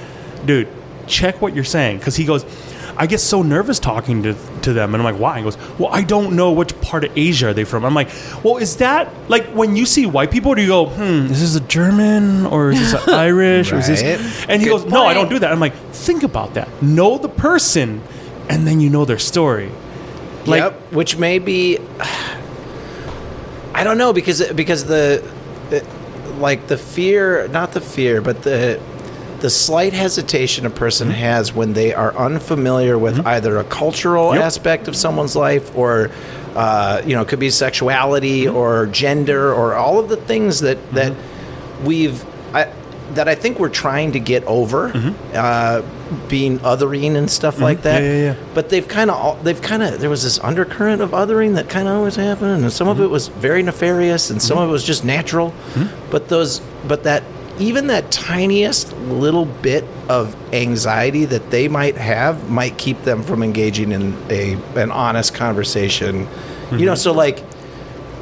dude check what you're saying because he goes I get so nervous talking to, to them and I'm like why? He goes well I don't know which part of Asia are they from. I'm like well is that like when you see white people do you go hmm is this a German or is this an Irish or is this and he Good goes no I don't do that. I'm like think about that. Know the person and then you know their story. Like yep. Which may be, I don't know because because the, like the fear, not the fear, but the the slight hesitation a person Mm-hmm. has when they are unfamiliar with either a cultural Yep. aspect of someone's life or. Uh, you know, it could be sexuality Mm-hmm. or gender or all of the things that that we've I, that I think we're trying to get over, uh, being othering and stuff like that. Mm-hmm. Yeah, yeah, yeah. But they've kind of they've kind of there was this undercurrent of othering that kind of always happened, and some of Mm-hmm. it was very nefarious, and some of it was just natural. But those, but that even that tiniest little bit of anxiety that they might have might keep them from engaging in a an honest conversation. You Mm-hmm. know, so like,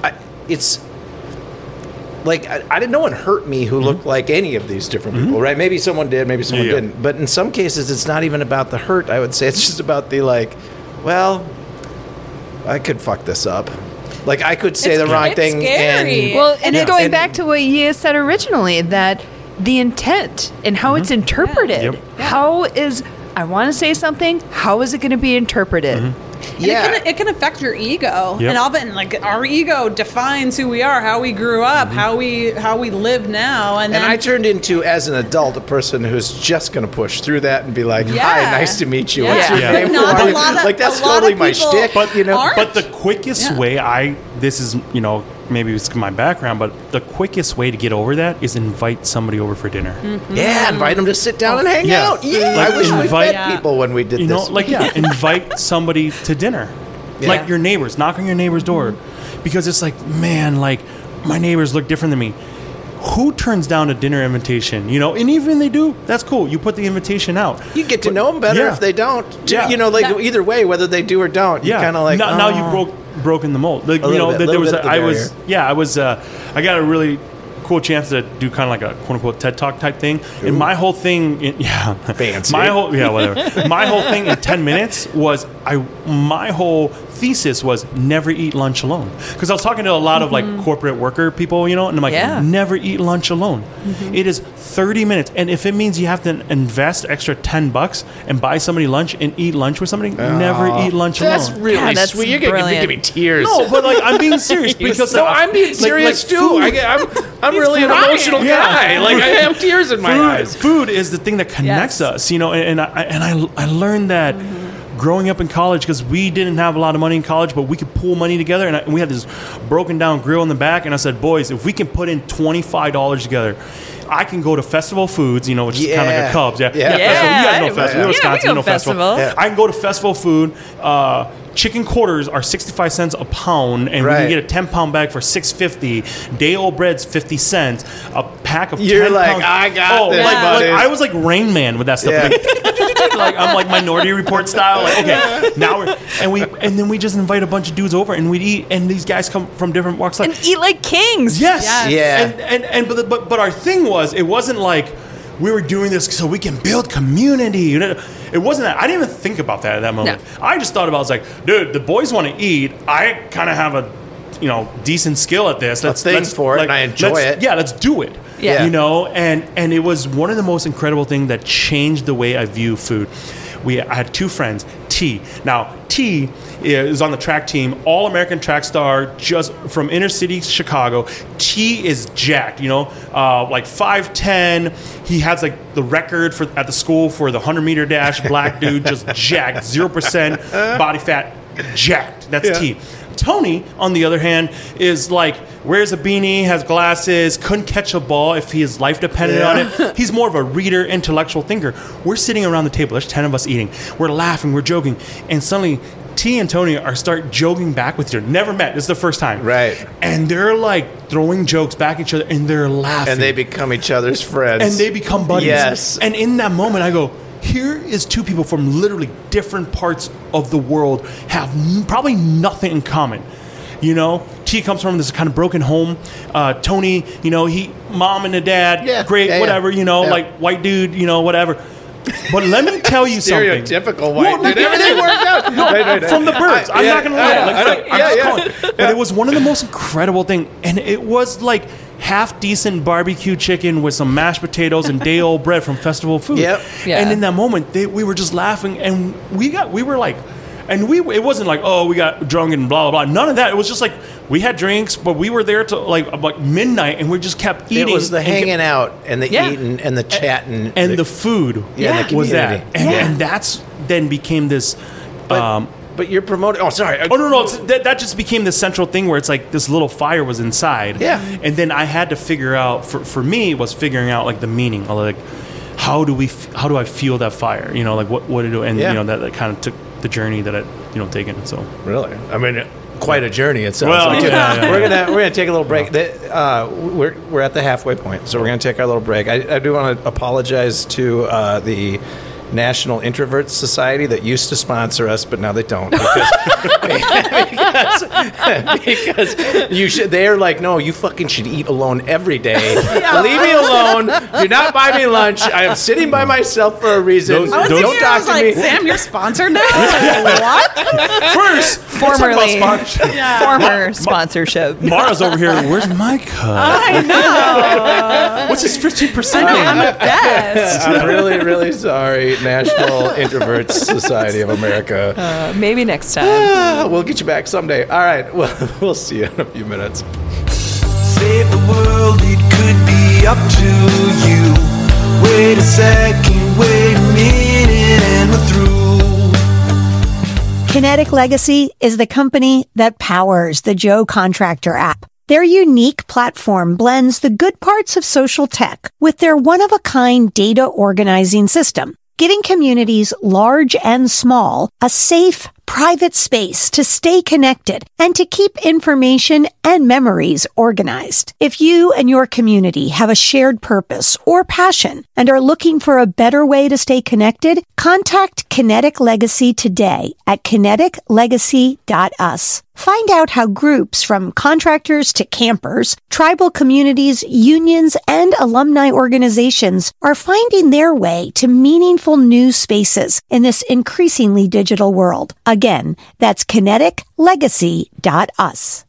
I, it's like I, I didn't. No one hurt me who looked like any of these different people, right? Maybe someone did, maybe someone Mm-hmm. Yeah. didn't. But in some cases, it's not even about the hurt. I would say it's just about the like, well, I could fuck this up. Like I could say It's- the wrong it's thing. scary. And, Well, and Yeah. it's going And- back to what you said originally that the intent and how it's mm-hmm. interpreted. Yep. How is I want to say something? How is it going to be interpreted? Mm-hmm. And yeah, It can, it can affect your ego, Yep. and all of it, and like our ego defines who we are, how we grew up, Mm-hmm. how we how we live now, and then And I turned into, as an adult, a person who's just going to push through that and be like, "Hi, nice to meet you. Yeah. What's your Yeah. name? Not a lot of- like that's a lot totally of my people shtick. But you know, aren't. But the quickest Yeah. way I this is you know maybe it's my background, but the quickest way to get over that is invite somebody over for dinner. Mm-hmm. yeah, invite them to sit down and hang Yeah. out. Yeah, Like, I wish we invite- people when we did You this. know, like yeah, invite somebody to dinner, Yeah. like your neighbors. Knock on your neighbor's door, because it's like man, like my neighbors look different than me. Who turns down a dinner invitation? You know, and even they do, that's cool. You put the invitation out. you get to know them better yeah. if they don't. Yeah. You know, like That- either way, whether they do or don't. yeah, you kind of like now, now "Oh." you broke broken the mold. Like, you know, bit, that there was bit a, the I was yeah, I was uh, I got a really cool chance to do kind of like a quote unquote TED talk type thing. And my whole thing, in, yeah, Fancy. My whole yeah, whatever. my whole thing in ten minutes was I my whole thesis was never eat lunch alone because I was talking to a lot of like corporate worker people, you know, and I'm like, Yeah. never eat lunch alone. It is 30 minutes, and if it means you have to invest extra 10 bucks and buy somebody lunch and eat lunch with somebody, never eat lunch alone. That's alone. really God, that's sweet. You're gonna give me, brilliant. give me tears. No, but like I'm being serious because no, uh, I'm being serious like too. I get, I'm, I'm really an crying. emotional Yeah. guy. Like I have tears in my food, eyes. food is the thing that connects Yes. us, you know. And, and I and I I learned that growing up in college because we didn't have a lot of money in college, but we could pool money together, and, I, and we had this broken down grill in the back. And I said, boys, if we can put in twenty five dollars together. I can go to Festival Foods, you know, which is kind of like a Cubs. Yeah, Yeah. Festival. You guys know Yeah, Festival. yeah, Wisconsin, you go know Festival. Festival. I can go to Festival Food. Uh, chicken quarters are 65 cents a pound, and we can get a 10 pound bag for 650. Day old bread's 50 cents. A pack of You're 10 like, pounds- "I got oh, this, like, buddy." like, I was like Rain Man with that stuff. Yeah. Like, like I'm like Minority Report style. Like okay, now we're and we and then we just invite a bunch of dudes over and we eat, and these guys come from different walks of And eat like kings. Yes. Yes. Yeah. And and and but, the- but but our thing was it wasn't like we were doing this so we can build community. You know, it wasn't that. I didn't even think about that at that moment. I just thought about it was like, dude, the boys want to eat. I kind of have a you know decent skill at this. Let's thing let's for it, and I enjoy let's- it. Yeah, let's do it. Yeah. You know, and and it was one of the most incredible things that changed the way I view food. We I had two friends, T. Now T is on the track team, all American track star, just from inner city Chicago. T is jacked, you know, uh, like five ten. He has like the record for at the school for the hundred meter dash. Black dude, just jacked, zero percent body fat, jacked. That's Yeah. T. Tony, on the other hand, is like wears a beanie, has glasses, couldn't catch a ball if his life depended on it. He's more of a reader, intellectual thinker. We're sitting around the table. There's ten of us eating. We're laughing. We're joking, and suddenly. T and Tony are start joking back with each other. Never met. This is the first time. Right. And they're like throwing jokes back at each other and they're laughing. and they become each other's friends. and they become buddies. Yes. And in that moment, I go, here is two people from literally different parts of the world have n- probably nothing in common. You know, T comes from this kind of broken home. Uh, Tony, you know, he mom and a dad, Yeah, great, yeah, yeah. whatever. You know, Yeah. like white dude, you know, whatever. But let me tell you something. Stereotypical white Well, dude. Everything worked out. Right, right, right. From the birds. I- I'm yeah, not gonna lie. know, Like, I like, I'm Yeah, just yeah. calling. But it was one of the most incredible things, and it was like half decent barbecue chicken with some mashed potatoes and day old bread from Festival Food. Yep. Yeah. And in that moment, they, we were just laughing, and we got we were like. And we, it wasn't like, oh, we got drunk and blah blah blah. None of that. It was just like we had drinks, but we were there till like like midnight, and we just kept eating It was the and kept- hanging out and the Yeah. eating and the chatting and the food Yeah, and the was that, and, Yeah. and that's then became this. But, um, but you're promoting. Oh, sorry. Oh no, no, it's, that, that just became the central thing where it's like this little fire was inside. Yeah. and then I had to figure out for for me was figuring out like the meaning of like how do we f- how do I feel that fire? You know, like what what do, and Yeah. you know that, that kind of took the journey that I you know taken. So Really? I mean, quite a journey. It sounds Well, like. yeah, yeah, we're gonna we're gonna take a little break. The- Uh, we're we're at the halfway point, so we're gonna take our little break. I, I do want to apologize to uh, the. National Introverts Society that used to sponsor us, but now they don't because, because, because you should. They're like, no, you fucking should eat alone every day. Leave me alone. Do not buy me lunch. I am sitting by myself for a reason. Those- I was Those- thinking, don't I talk was to like, me. Sam, you're sponsored now? Like, what? first, Formerly. Yeah. Former sponsorship. Mara's over here. Where's my cut? I know. What's his fifteen percent? I'm the best. I'm really, really sorry, National Introverts Society of America. Uh, maybe next time. Ah, we'll get you back someday. All right, well, we'll see you in a few minutes. Save the world, it could be up to you. Wait a second, wait a minute, and we're through. Kinetic Legacy is the company that powers the Joe Contractor app. Their unique platform blends the good parts of social tech with their one-of-a-kind data organizing system, giving communities large and small a safe, private space to stay connected and to keep information and memories organized. If you and your community have a shared purpose or passion and are looking for a better way to stay connected, contact Kinetic Legacy today at kineticlegacy.us. Find out how groups from contractors to campers, tribal communities, unions, and alumni organizations are finding their way to meaningful new spaces in this increasingly digital world. Again, that's kineticlegacy.us.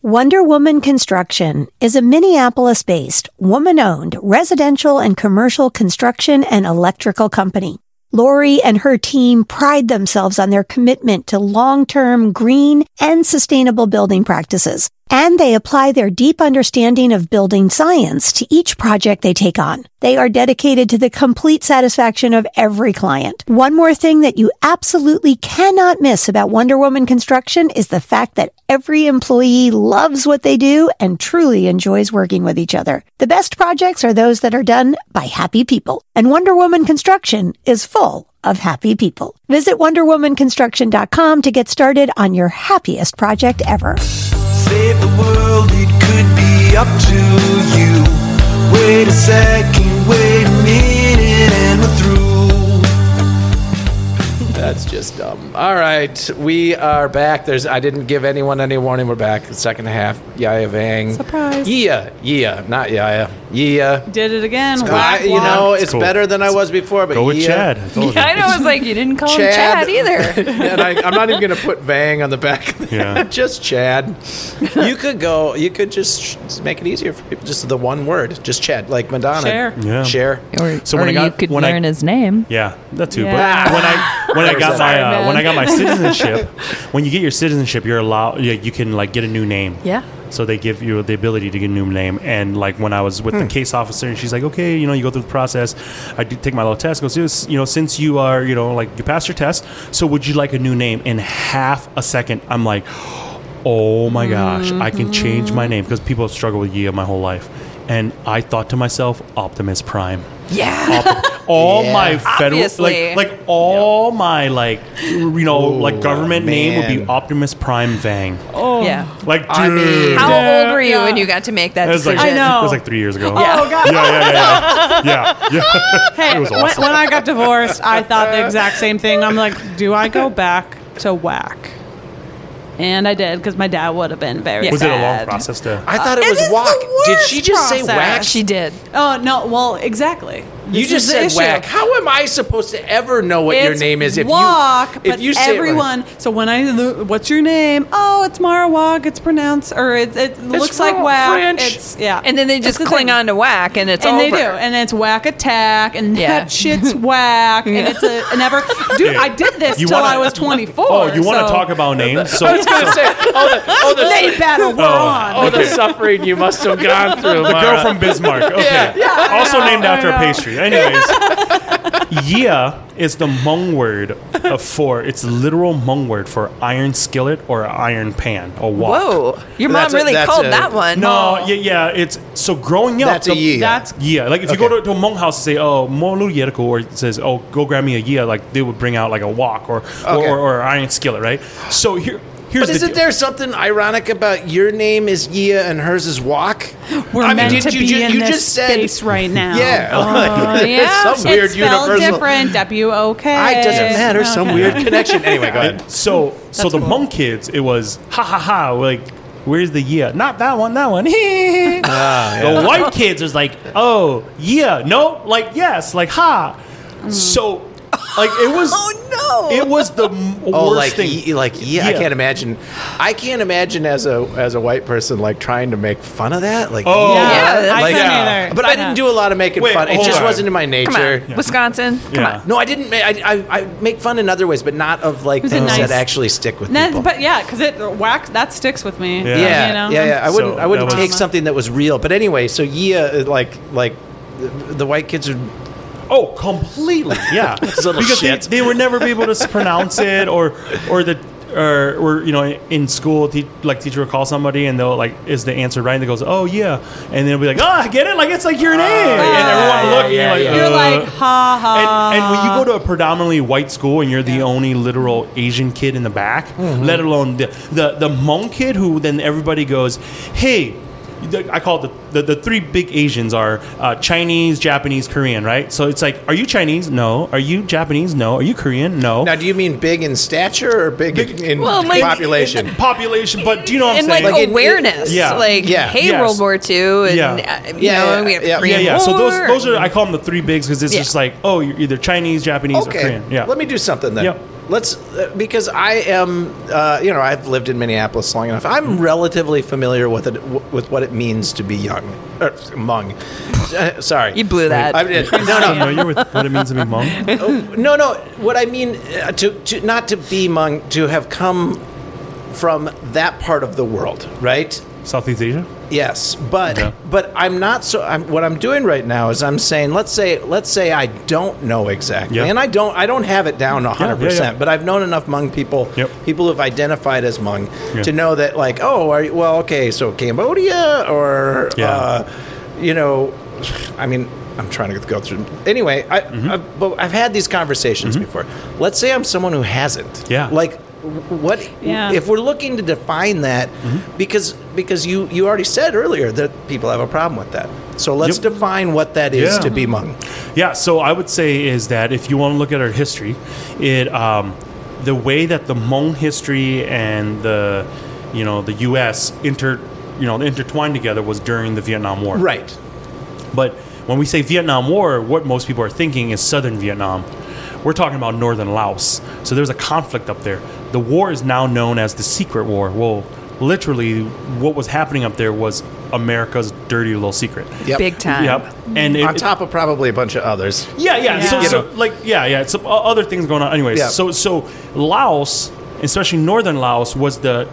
Wonder Woman Construction is a Minneapolis based, woman owned residential and commercial construction and electrical company. Lori and her team pride themselves on their commitment to long term green and sustainable building practices And they apply their deep understanding of building science to each project they take on. They are dedicated to the complete satisfaction of every client. One more thing that you absolutely cannot miss about Wonder Woman Construction is the fact that every employee loves what they do and truly enjoys working with each other. The best projects are those that are done by happy people. And Wonder Woman Construction is full of happy people. Visit WonderWomanConstruction.com to get started on your happiest project ever. Save the world, it could be up to you. Wait a second, wait a minute, and we're through. That's just dumb. All right, we are back. There's I didn't give anyone any warning. We're back. The second half. Yaya Vang. Surprise. Yeah, yeah, not Yaya. Yeah. Did it again. I, you whack. know, it's cool. better than I was before. But Go with yeah. Chad. I told you. I know. I was like, you didn't call him Chad. Chad either. and I, I'm not even going to put Vang on the back. Of Yeah. yeah. just Chad. You could go. You could just sh- make it easier for people. Just the one word. Just Chad, like Madonna. Cher. Yeah. Cher. Or, So or when I got- you could when I- learn his name. Yeah, that too. Yeah. But when I when I got my uh, when I got my citizenship, when you get your citizenship, you're allowed. Yeah, you can like get a new name. Yeah. So they give you the ability to get a new name. And like when I was with the case officer, and she's like, okay, you know, you go through the process. I do take my little test. Goes, "Yes, you know, since you are, you know, like you passed your test, so would you like a new name? In half a second, I'm like, oh my gosh, I can change my name because people have struggled with Yia my whole life. And I thought to myself, Optimus Prime Yeah. all Yeah. my federal Obviously. like like all my like you know like government name would be man. Optimus Prime Vang. Oh, yeah. Like dude, I mean- How old were you Yeah. when you got to make that it was like decision? I know. it was like three years ago. Oh, yeah. Oh God. yeah, yeah, yeah, yeah, yeah. yeah. Hey, It was when, awesome. when I got divorced, I thought the exact same thing. I'm like, do I go back to whack? And I did because my dad would have been very Yeah. Was it a long process to? I thought it It was is the. Did she just say process. whack? She did. Oh no! Well, exactly. You This just said issue. whack. How am I supposed to ever know what your name is if walk, you but if you say it right? everyone. So when I, lo- what's your name? Oh, it's Mara Walk. It's pronounced, or it, it looks like whack. French. It's yeah. And then they just the cling thing. on to whack, and it's and over. they do, and it's whack attack, and Yeah. that shit's whack, and it's a, a never. Dude, Yeah. I did this You till wanna- I was 24. Oh, you want to so talk about names? So, I was going to say, oh, the, oh, the, They better. Oh, We're on. oh, the suffering you must have gone through. the girl from Bismarck. Okay. I also named after a know. Pastry. Anyways, Yia is the Hmong word uh, for it's literal Hmong word for iron skillet or iron pan or wok. Whoa. Your mom That's really that's called a- that one. No, yeah, yeah. It's so growing up. That's a the- Yia. That's Yeah, like if you go to, to a Hmong house and say, "Oh, Molu Yerko," or it says, "Oh, go grab me a Yia," like they would bring out like a wok or Okay. or, or, iron skillet, right? So here, here's But isn't deal. there something ironic about your name is Yia and hers is Walk? We're I mean, meant did to you be ju- in you this just said- space right now. Yeah, Oh, yeah. some weird it's spelled universal. different. W O K. I it doesn't matter. Some weird connection. Anyway, go ahead. So, so the cool. Hmong kids, it was ha ha ha, like. Where's the yeah? Not that one, that one. Ah, the white kids is like, oh yeah, no, like yes, like ha. So, like it was. Oh, no. It was the m- Oh, worst like thing. ye- like yeah, I Yeah. can't imagine. I can't imagine as a as a white person like trying to make fun of that. Like Oh. Yeah, Yeah, that's- like, couldn't yeah. either. but I didn't do a lot of making Wait, fun. It hold just on. wasn't in my Come nature. on. Wisconsin. Come Yeah. on. No, I didn't. Make, I, I I make fun in other ways, but not of like Was it things nice? that actually stick with That- people. but yeah, because it wax that sticks with me. Yeah. yeah, you know? yeah, yeah. I wouldn't. So I wouldn't that was- take something that was real. But anyway, so yeah, uh, like like the, the white kids are. Oh, completely. Yeah, because they, they would never be able to pronounce it, or or the or, or you know in school, te- like teacher will call somebody and they'll like is the answer right? And they goes, oh yeah, and they'll be like, oh, I get it, like it's like your name, and everyone will look, and yeah, you're like, yeah. You're uh, like ha ha. and, and when you go to a predominantly white school and you're the only literal Asian kid in the back, Mm-hmm. let alone the, the the Hmong kid who then everybody goes, hey. The- I call it the, the, the three big Asians are uh, Chinese, Japanese, Korean, right? So it's like, are you Chinese? No. Are you Japanese? No. Are you Korean? No. Now, do you mean big in stature or big, in, in Well, like- population? Population, but do you know what I'm and saying? like, Like, it- awareness, Yeah. like Yeah. hey, Yes. World War II, and Yeah. uh, you Yeah, know, yeah, we have yeah. yeah, Korean yeah. So those those are I call them the three bigs because it's Yeah. just like, oh, you're either Chinese, Japanese, or Korean. Yeah. Let me do something then. Yep. Let's uh, because I am, uh, you know, I've lived in Minneapolis long enough. I'm relatively familiar with it, with what it means to be young, or Hmong. Uh, sorry, You blew that. I did. No, no, familiar with what it means to be Hmong? no, no. What I mean uh, to, to not to be Hmong, to have come from that part of the world, right? Southeast Asia. Yes, but Okay. but I'm not so. I'm, what I'm doing right now is I'm saying let's say let's say I don't know exactly, Yeah. and I don't I don't have it down 100, yeah, yeah. percent but I've known enough Hmong people, Yep. people who've identified as Hmong, to know that like oh are you, well okay so Cambodia or uh, you know, I mean. I'm trying to go through. Anyway, I, Mm-hmm. I've, but I've had these conversations before. Let's say I'm someone who hasn't. Yeah. Like, what Yeah. if we're looking to define that? Mm-hmm. Because because you you already said earlier that people have a problem with that. So let's Yep. define what that is Yeah. to be Hmong. Yeah, so I would say is that if you want to look at our history, it um, the way that the Hmong history and the you know the U.S. inter you know intertwined together was during the Vietnam War. Right. But when we say Vietnam War, what most people are thinking is southern Vietnam. We're talking about northern Laos. So there's a conflict up there. The war is now known as the secret war. Well, literally, what was happening up there was America's dirty little secret. Yep. Big time. Yep. And it, On top of probably a bunch of others. yeah, yeah. So, Yeah. so You know. like, yeah, yeah. So other things going on. Anyways, Yeah. so so Laos, especially northern Laos, was the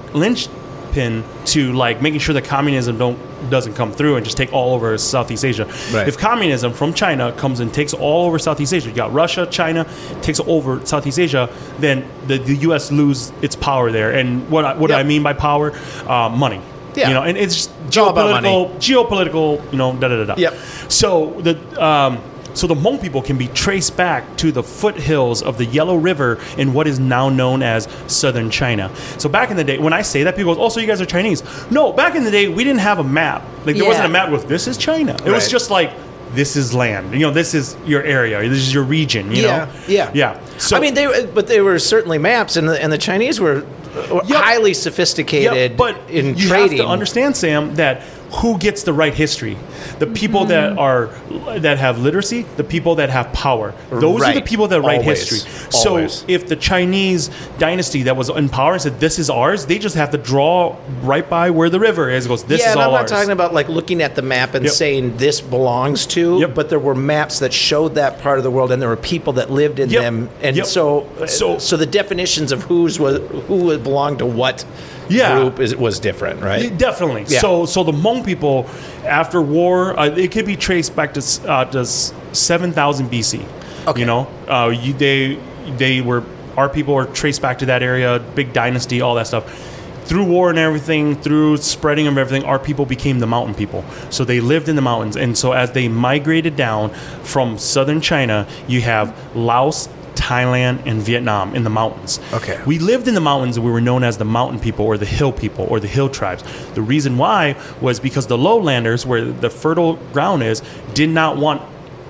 linchpin to like making sure that communism don't doesn't come through and just take all over Southeast Asia. Right. If communism from China comes and takes all over Southeast Asia, you got Russia, China takes over Southeast Asia, then the, the U.S. lose its power there. And what I, what do Yep. I mean by power? Uh, money. Yeah. You know, and it's just It's all about money. geopolitical, geopolitical, you know, da da da da. Yep. So the um, so the Hmong people can be traced back to the foothills of the Yellow River in what is now known as southern China. So back in the day, when I say that, people go, "Oh, so you guys are Chinese?" No, back in the day, we didn't have a map. Like there wasn't a map with this is China. It was just like this is land. You know, this is your area. This is your region. You yeah. know. Yeah. Yeah. So I mean, they were- but they were certainly maps, and the and the Chinese were uh, Yep. highly Yeah, sophisticated but in you trading. have to understand, Sam, that who gets the right history? The people Mm-hmm. that are that have literacy, the people that have power. Those are the people that write Always. history. Always. So if the Chinese dynasty that was in power said this is ours, they just have to draw right by where the river is. It goes this yeah, is and I'm not ours. talking about like looking at the map and Yep. saying this belongs to, Yep. but there were maps that showed that part of the world, and there were people that lived in Yep. them, and so So- so the definitions of who's was who belonged to what Yeah. group is was different, right? Yeah, Definitely. Yeah. So, so the Hmong people, after war, uh, it could be traced back to uh, to seven thousand BC. Okay. You know, uh, you, they they were our people were traced back to that area, big dynasty, all that stuff. Through war and everything, through spreading of everything, our people became the mountain people. So they lived in the mountains, and so as they migrated down from southern China, you have Laos. Thailand and Vietnam in the mountains. Okay. We lived in the mountains and we were known as the mountain people or the hill people or the hill tribes. The reason why was because the lowlanders, where the fertile ground is, did not want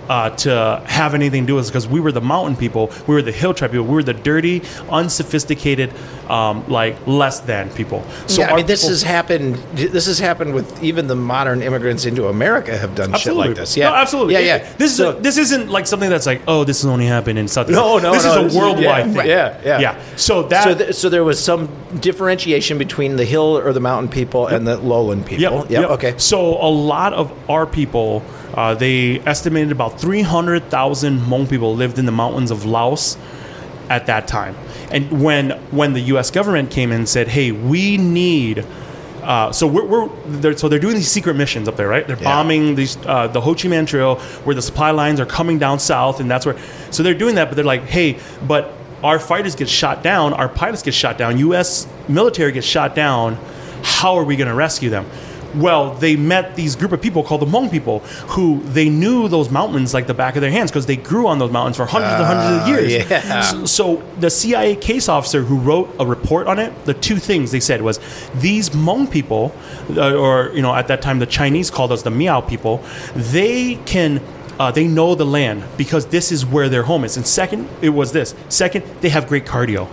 uh, to have anything to do with us because we were the mountain people, we were the hill tribe people, we were the dirty, unsophisticated, um, like less than people. So yeah, I mean, this has happened. This has happened with even the modern immigrants into America have done shit like this. Yeah, No, absolutely. Yeah, yeah. This So- is a, this isn't like something that's like, oh, this has only happened in South. No, no, This no, is a worldwide yeah, thing. yeah, yeah. yeah. So that so, th- so there was some differentiation between the hill or the mountain people and the lowland people. Yep, yep. Okay. So a lot of our people, uh, they estimated about 300,000 Hmong people lived in the mountains of Laos at that time. And when when the U.S. government came in and said, "Hey, we need," uh, so we're, we're they're, so they're doing these secret missions up there, right? They're Yeah. bombing these uh, the Ho Chi Minh Trail where the supply lines are coming down south, and that's where. So they're doing that, but they're like, "Hey, but." Our fighters get shot down. Our pilots get shot down. U.S. military gets shot down. How are we going to rescue them? Well, they met these group of people called the Hmong people, who they knew those mountains like the back of their hands because they grew on those mountains for hundreds and hundreds of years. Ah, yeah. So, so the CIA case officer who wrote a report on it, the two things they said was these Hmong people, uh, or you know at that time the Chinese called us the Miao people, they can. Uh, they know the land because this is where their home is. And second, it was this. Second, they have great cardio.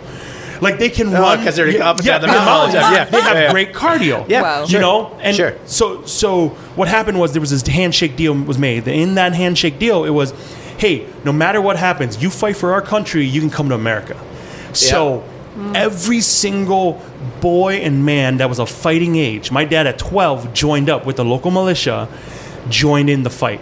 Like they can Oh, run 'cause they're up and yeah, down the the mountains. mountains. Yeah. They have Yeah, yeah. great cardio. Yeah, Wow. you sure. know, and Sure. so so what happened was there was this handshake deal was made. In that handshake deal, it was, hey, no matter what happens, you fight for our country, you can come to America. So every single boy and man that was of fighting age, my dad at 12 joined up with the local militia, joined in the fight.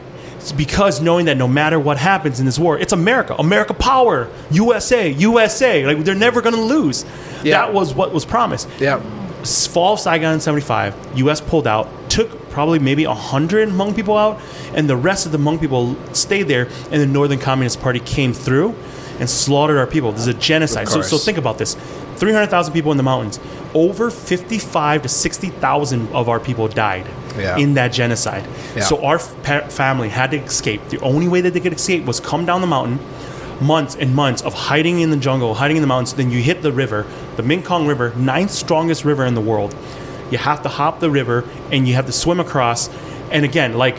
Because knowing that no matter what happens in this war, it's America, America power, USA, USA. Like they're never going to lose. Yeah. That was what was promised. Yeah. Fall of Saigon in 75, U.S. pulled out, took probably maybe 100 Hmong people out, and the rest of the Hmong people stayed there, and the Northern Communist Party came through and slaughtered our people. This is a genocide. So, so think about this 300,000 people in the mountains. Over 55 to 60,000 of our people died Yeah. in that genocide. Yeah. So our fa- family had to escape. The only way that they could escape was come down the mountain, months and months of hiding in the jungle, hiding in the mountains. Then you hit the river, the Mekong River, ninth strongest river in the world. You have to hop the river and you have to swim across. And again, like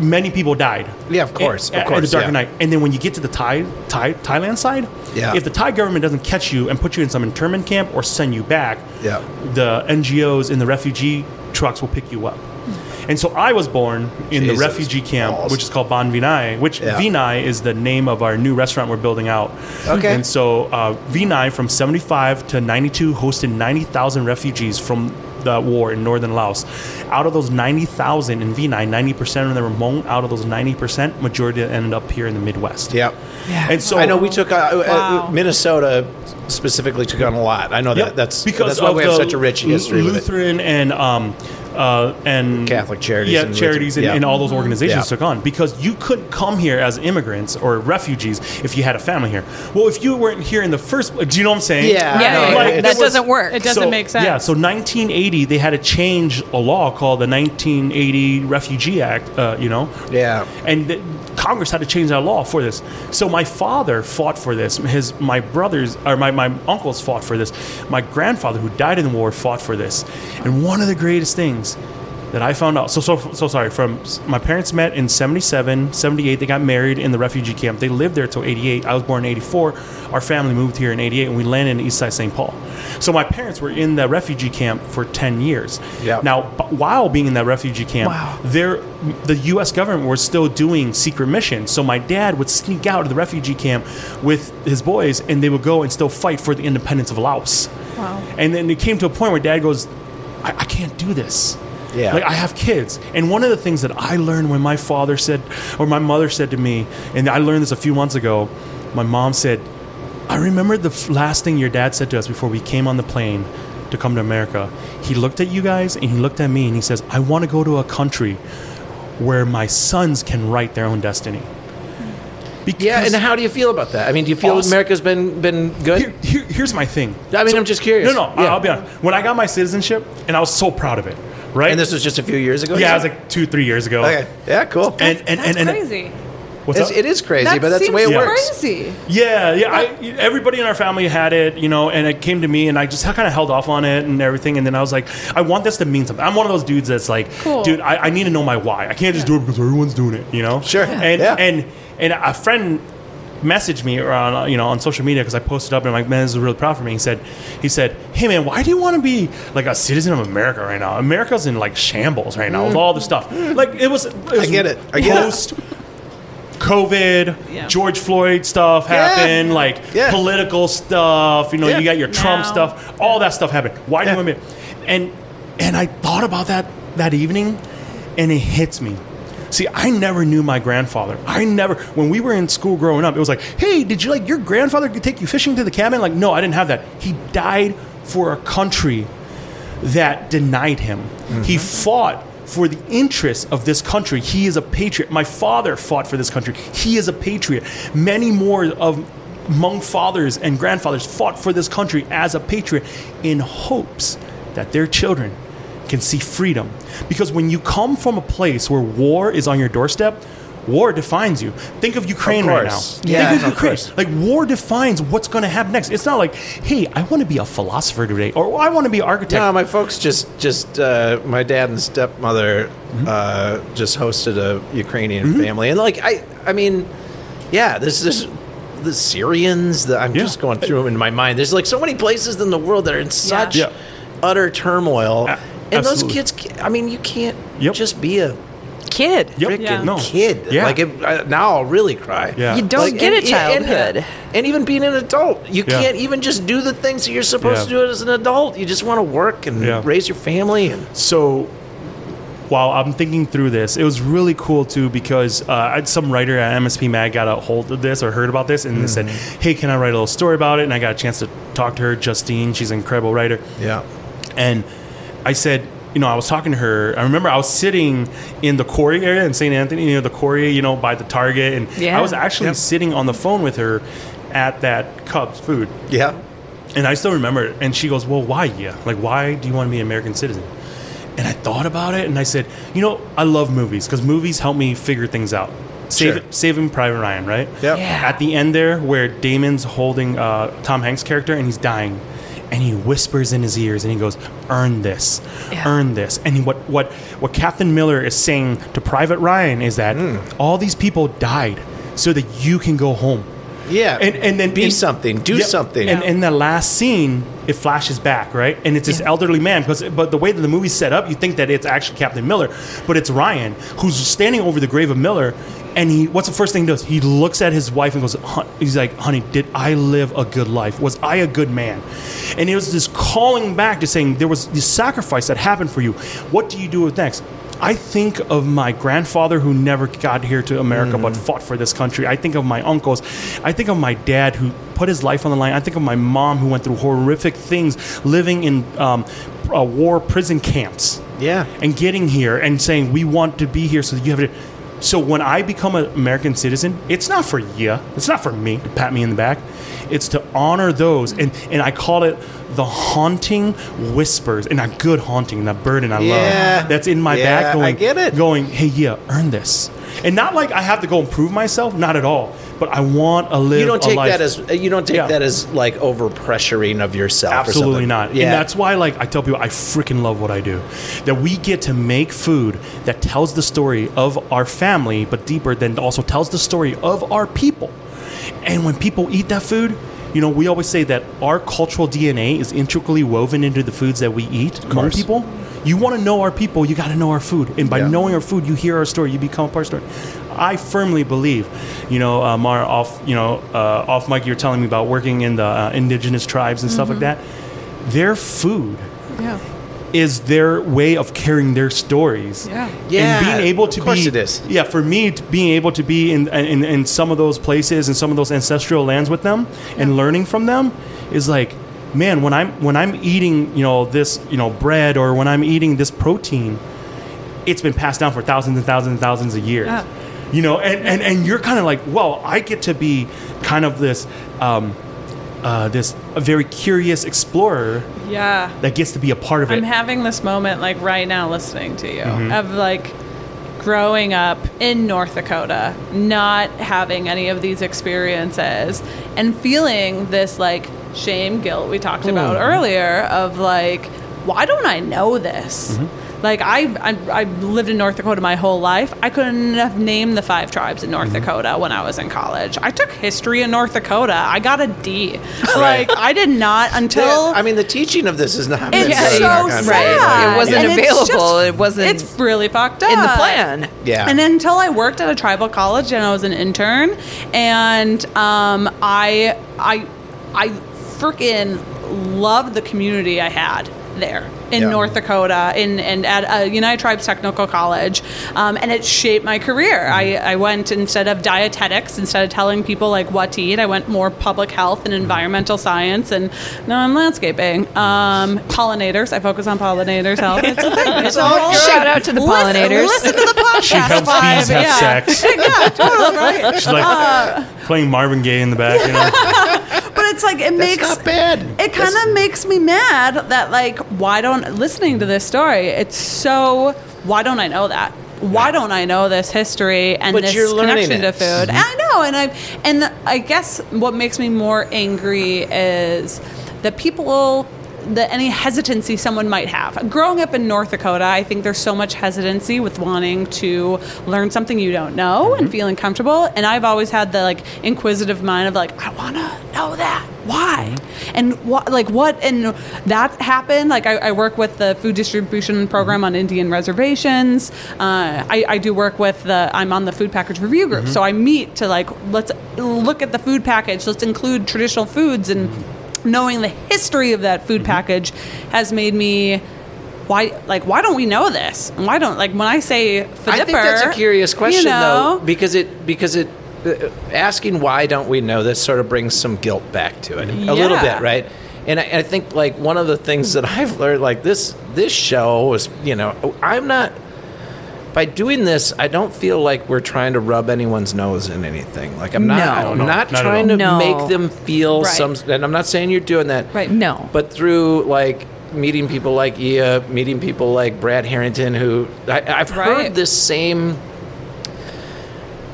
many people died. Yeah, of course, At, of course, at the dark yeah. night. And then when you get to the Thai, Thai Thailand side, Yeah. if the Thai government doesn't catch you and put you in some internment camp or send you back, Yeah. the NGOs in the refugee trucks will pick you up. And so I was born in Jesus the refugee camp, balls. which is called Ban Vinai, which Yeah. Vinai is the name of our new restaurant we're building out. Okay. And so uh, Vinai from 75 to 92 hosted 90,000 refugees from the war in northern Laos. Out of those 90,000 in Vinai, 90% of them were Hmong. Out of those 90%, majority ended up here in the Midwest. Yep. And so I know we took uh, uh, Minnesota specifically took on a lot. I know that. Yep, That's because that's why we have such a rich history with it. Lutheran and um, uh, and Catholic charities yeah, and charities, and, Lutheran- and all those organizations Yeah. took on because you couldn't come here as immigrants or refugees if you had a family here. Well, if you weren't here in the first, do you know what I'm saying? Yeah, Yeah, I know. like, It that was- doesn't work. It doesn't So- make sense. Yeah, so 1980 they had to change a law called the 1980 Refugee Act. Uh, you know. Yeah. And th- Congress had to change that law for this. So my father fought for this. His my brothers or my, my uncles fought for this. My grandfather, who died in the war, fought for this. And one of the greatest things that I found out. So so so sorry. From my parents met in 77, 78. They got married in the refugee camp. They lived there till 88. I was born in 84. Our family moved here in 88, and we landed in East Side St. Paul. So my parents were in the refugee camp for 10 years. Yeah. Now, b- while being in that refugee camp, Wow. there the U.S. government was still doing secret missions. So my dad would sneak out of the refugee camp with his boys, and they would go and still fight for the independence of Laos. Wow. And then it came to a point where dad goes, I, I can't do this. Yeah. Like I have kids. And one of the things that I learned when my father said or my mother said to me, and I learned this a few months ago, my mom said, I remember the last thing your dad said to us before we came on the plane to come to America. He looked at you guys and he looked at me and he says, I want to go to a country where my sons can write their own destiny. Because Yeah, and how do you feel about that? I mean, do you feel Awesome. America's been been good? here, here, here's my thing. I mean, I'm just curious. No, no, Yeah. I'll be honest. When I got my citizenship, and I was so proud of it, right? And this was just a few years ago. yeah, it was like two, three years ago. okay. Yeah, cool. And and That's and, and crazy. what's It's, up? it is crazy, that but that's the way it seems works. Crazy. Yeah, yeah. I, everybody in our family had it, you know, and it came to me, and I just kind of held off on it and everything. And then I was like, I want this to mean something. I'm one of those dudes that's like, Cool. dude, I, I need to know my why. I can't just do it because everyone's doing it, you know. Sure. And Yeah. and and a friend messaged me on uh, you know on social media because I posted up and I'm like, man, this is really proud for me. He said, he said, hey man, why do you want to be like a citizen of America right now? America's in like shambles right now with all the stuff. Like it was, it was Mm. get it. I get it. post COVID, Yeah. George Floyd stuff happened, like Yeah. political stuff. You know, Yeah. you got your Trump Now. stuff. All that stuff happened. Why do Yeah. you want me? And and I thought about that that evening, and it hits me. See, I never knew my grandfather. I never, when we were in school growing up, it was like, hey, did you like your grandfather take you fishing to the cabin? Like, no, I didn't have that. He died for a country that denied him. He mm-hmm. fought for the interests of this country. He is a patriot. My father fought for this country. He is a patriot. Many more of Hmong fathers and grandfathers fought for this country as a patriot in hopes that their children can see freedom. Because when you come from a place where war is on your doorstep, war defines you. Think of Ukraine right now. Yeah, Think of of Ukraine. course. Like war defines what's going to happen next. It's not like, hey, I want to be a philosopher today, or I want to be an architect. No, my folks just just uh, my dad and stepmother Mm-hmm. uh, just hosted a Ukrainian family, and like I I mean, yeah, this is the Syrians. The, I'm Yeah. just going through them in my mind. There's like so many places in the world that are in such Yeah. utter turmoil, A- and those kids. I mean, you can't Yep. just be a Kid. Yep. freaking Yeah. No. kid. Yeah. Like it, I, now, I'll really cry. Yeah. You don't Like, get and- a childhood. And, and even being an adult, you Yeah. can't even just do the things that you're supposed to do as an adult. You just want to work and Yeah. raise your family. And So while I'm thinking through this, it was really cool too because uh, some writer at MSP Mag got a hold of this or heard about this and they said, "Hey, can I write a little story about it?" And I got a chance to talk to her, Justine. She's an incredible writer. yeah, and I said, you know, I was talking to her. I remember I was sitting in the Quarry area in St. Anthony, you know, the Quarry, you know, by the Target, and Yeah. I was actually Yep. sitting on the phone with her at that Cubs food. Yeah. And I still remember it. And she goes, Well, why, yeah? Like, why do you want to be an American citizen? And I thought about it and I said, You know, I love movies because movies help me figure things out. Save, Sure. Saving Private Ryan, right? Yep. Yeah. At the end there, where Damon's holding uh, Tom Hanks' character and he's dying, and he whispers in his ears and he goes, "Earn this, Yeah. earn this." And what what what Captain Miller is saying to Private Ryan is that Hmm. all these people died so that you can go home. Yeah. And and then be in- something, do Yeah, something. And in the last scene, it flashes back, right? And it's this elderly man because, but the way that the movie's set up, you think that it's actually Captain Miller, but it's Ryan who's standing over the grave of Miller. And he, what's the first thing he does? He looks at his wife and goes, he's like, honey, did I live a good life? Was I a good man? And it was this calling back to saying, there was this sacrifice that happened for you. What do you do with next? I think of my grandfather who never got here to America but fought for this country. I think of my uncles. I think of my dad who put his life on the line. I think of my mom who went through horrific things living in um, uh, war prison camps yeah. and getting here and saying, we want to be here so that you have it. So when I become an American citizen, it's not for you. It's not for me to pat me in the back. It's to honor those. And, and I call it the haunting whispers and that good haunting, and that burden I Yeah. love that's in my Yeah, back going, I get it. going, hey, yeah, earn this. And not like I have to go and prove myself, not at all. But I want to live You don't take that as you don't take Yeah. that as like over pressuring of yourself. Absolutely something. not. Yeah. And that's why, like, I tell people, I freaking love what I do. That we get to make food that tells the story of our family, but deeper than also tells the story of our people. And when people eat that food, you know, we always say that our cultural DNA is intricately woven into the foods that we eat. Course. people, you want to know our people, you got to know our food. And by Yeah. knowing our food, you hear our story, you become a part of our story. I firmly believe, you know, uh, Mara, off, you know, uh, off mic, you're telling me about working in the uh, indigenous tribes and stuff like that. Their food Yeah. is their way of carrying their stories. Yeah. Yeah, and being able to of course be, it is. Yeah, for me, to being able to be in, in in some of those places and some of those ancestral lands with them and learning from them is like, man, when I'm when I'm eating, you know, this, you know, bread or when I'm eating this protein, it's been passed down for thousands and thousands and thousands of years. Yeah. You know, and, and, and you're kind of like, well, I get to be kind of this, um, uh, this a very curious explorer Yeah. that gets to be a part of it. I'm having this moment like right now listening to you Mm-hmm. of like growing up in North Dakota, not having any of these experiences and feeling this like shame, guilt we talked about Mm-hmm. earlier of like, why don't I know this? Mm-hmm. Like I, I, I lived in North Dakota my whole life. I couldn't have named the five tribes in Mm-hmm. North Dakota when I was in college. I took history in North Dakota. I got a D. Like I did not until Yeah, I mean, the teaching of this is not. it's so country. Right. sad. It wasn't And available. just- It wasn't It's really fucked up in the plan. Yeah. And until I worked at a tribal college and I was an intern, and um, I I I freaking loved the community I had there in Yeah. North Dakota in and at uh, United Tribes Technical College, um, and it shaped my career. I, I went instead of dietetics, instead of telling people like what to eat, I went more public health and environmental science, and now I'm landscaping. Um, pollinators, I focus on pollinators health. It's a thing. It's a whole Shout out to the pollinators. Listen, to the podcast. She helps vibe, bees have yeah. sex. yeah, totally right. She's like playing Marvin Gaye in the back. You know? But it's like it That's makes not bad. It kind of makes me mad that like why don't listening to this story? It's so why don't I know that? Why don't I know this history and But this connection to food? Mm-hmm. I know, and I and I guess what makes me more angry is that people that any hesitancy someone might have. Growing up in North Dakota, I think there's so much hesitancy with wanting to learn something you don't know Mm-hmm. and feeling comfortable. And I've always had the like inquisitive mind of like, I want to know that. Why? And what, like, what? And that happened. Like, I, I work with the food distribution program on Indian reservations. Uh, I, I do work with the. I'm on the food package review group, so I meet to like let's look at the food package. Let's include traditional foods and knowing the history of that food package has made me why like why don't we know this? And why don't like when i say FDPIR, I think that's a curious question, you know, though, because it because it uh, asking why don't we know this sort of brings some guilt back to it a little bit, right? and I, I think like one of the things that I've learned, like this this show was, you know, I'm not by doing this, I don't feel like we're trying to rub anyone's nose in anything. Like I'm not, No. I'm No, not not at trying to all. No. make them feel Right. some. And I'm not saying you're doing that, Right. No. But through like meeting people like Yia, meeting people like Brad Harrington, who I, I've Right. heard this same.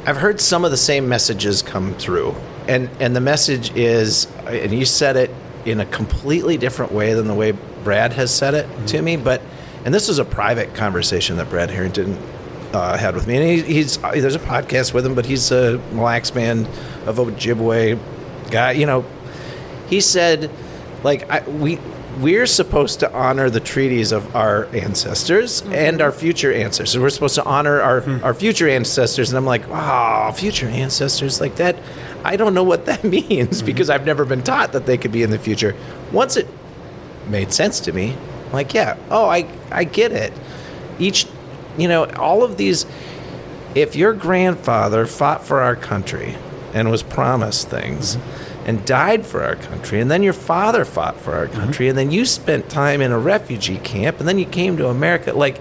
I've heard some of the same messages come through, and and the message is, and you said it in a completely different way than the way Brad has said it to mm-hmm. me, but. And this is a private conversation that Brad Harrington uh, had with me, and he, he's uh, there's a podcast with him, but he's a Mille Lacs Band of Ojibwe guy. You know, he said, like I, we we're supposed to honor the treaties of our ancestors mm-hmm. and our future ancestors. We're supposed to honor our hmm. our future ancestors, and I'm like, wow, future ancestors like that. I don't know what that means mm-hmm. because I've never been taught that they could be in the future. Once it made sense to me, I'm like, yeah, oh, I I get it. Each, you know, all of these. If your grandfather fought for our country and was promised things mm-hmm. and died for our country, and then your father fought for our mm-hmm. country, and then you spent time in a refugee camp, and then you came to America, like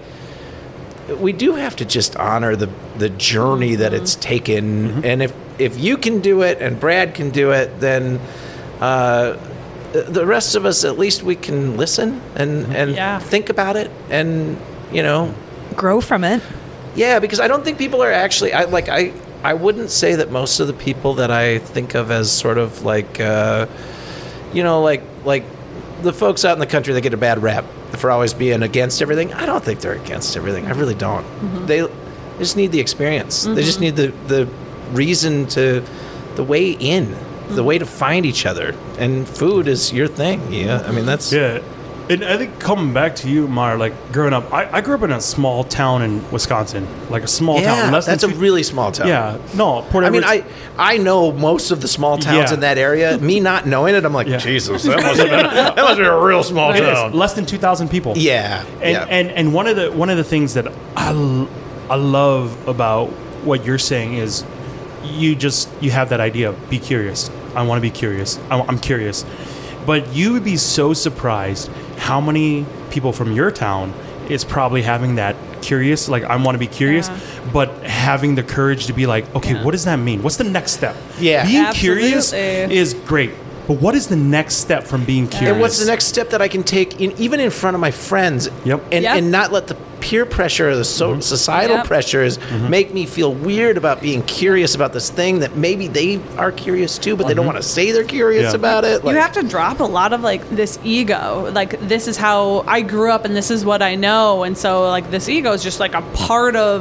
we do have to just honor the the journey that mm-hmm. it's taken, and if if you can do it and Brad can do it, then. Uh, the- the rest of us, at least we can listen and, and Yeah. think about it, and you know, Grow from it. yeah, because I don't think people are actually. I like. I. I wouldn't say that most of the people that I think of as sort of like, uh, you know, like like the folks out in the country that get a bad rap for always being against everything. I don't think they're against everything. I really don't. They, they just need the experience. They just mm-hmm. need the the reason to, the way in, the mm-hmm. way to find each other. And food is your thing. Yeah, I mean that's Yeah. And I think coming back to you, Mar, like growing up, I, I grew up in a small town in Wisconsin, like a small yeah. town. less than that's a really small town. Yeah, no, Port I mean, I I know most of the small towns Yeah. in that area. Me not knowing it, I'm like, Yeah. Jesus, that must have been that must be a real small It is, town. less than two thousand people. Yeah, and yeah. and and one of the one of the things that I I love about what you're saying is you just you have that idea of be curious i want to be curious I, am curious but you would be so surprised how many people from your town is probably having that curious like i want to be curious Yeah. but having the courage to be like okay what does that mean what's the next step Yeah. being curious is great but what is the next step from being curious and what's the next step that I can take, in, even in front of my friends, Yep. and, Yep. and not let the peer pressure or the so, mm-hmm. societal Yep. pressures mm-hmm. make me feel weird about being curious about this thing that maybe they are curious too, but they don't mm-hmm. want to say they're curious Yeah. about it. you have to drop a lot of like this ego like this is how i grew up and this is what i know and so like this ego is just like a part of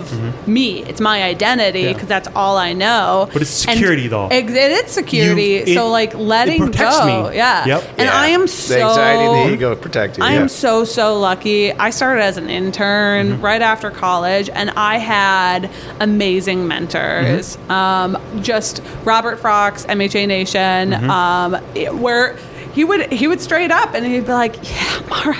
me it's my identity Yeah. because that's all i know But it's And security, though. ex- it is security You- so it- like it letting protects go me. yeah Yep. and Yeah. i am so the so anxiety and the ego protect you. I yeah. am so so lucky. I started as an intern Mm-hmm. right after college, and I had amazing mentors. Mm-hmm. Um, just Robert Frox, MHA Nation, Mm-hmm. um, it- where he would he would straight up and he'd be like, "Yeah, Mara,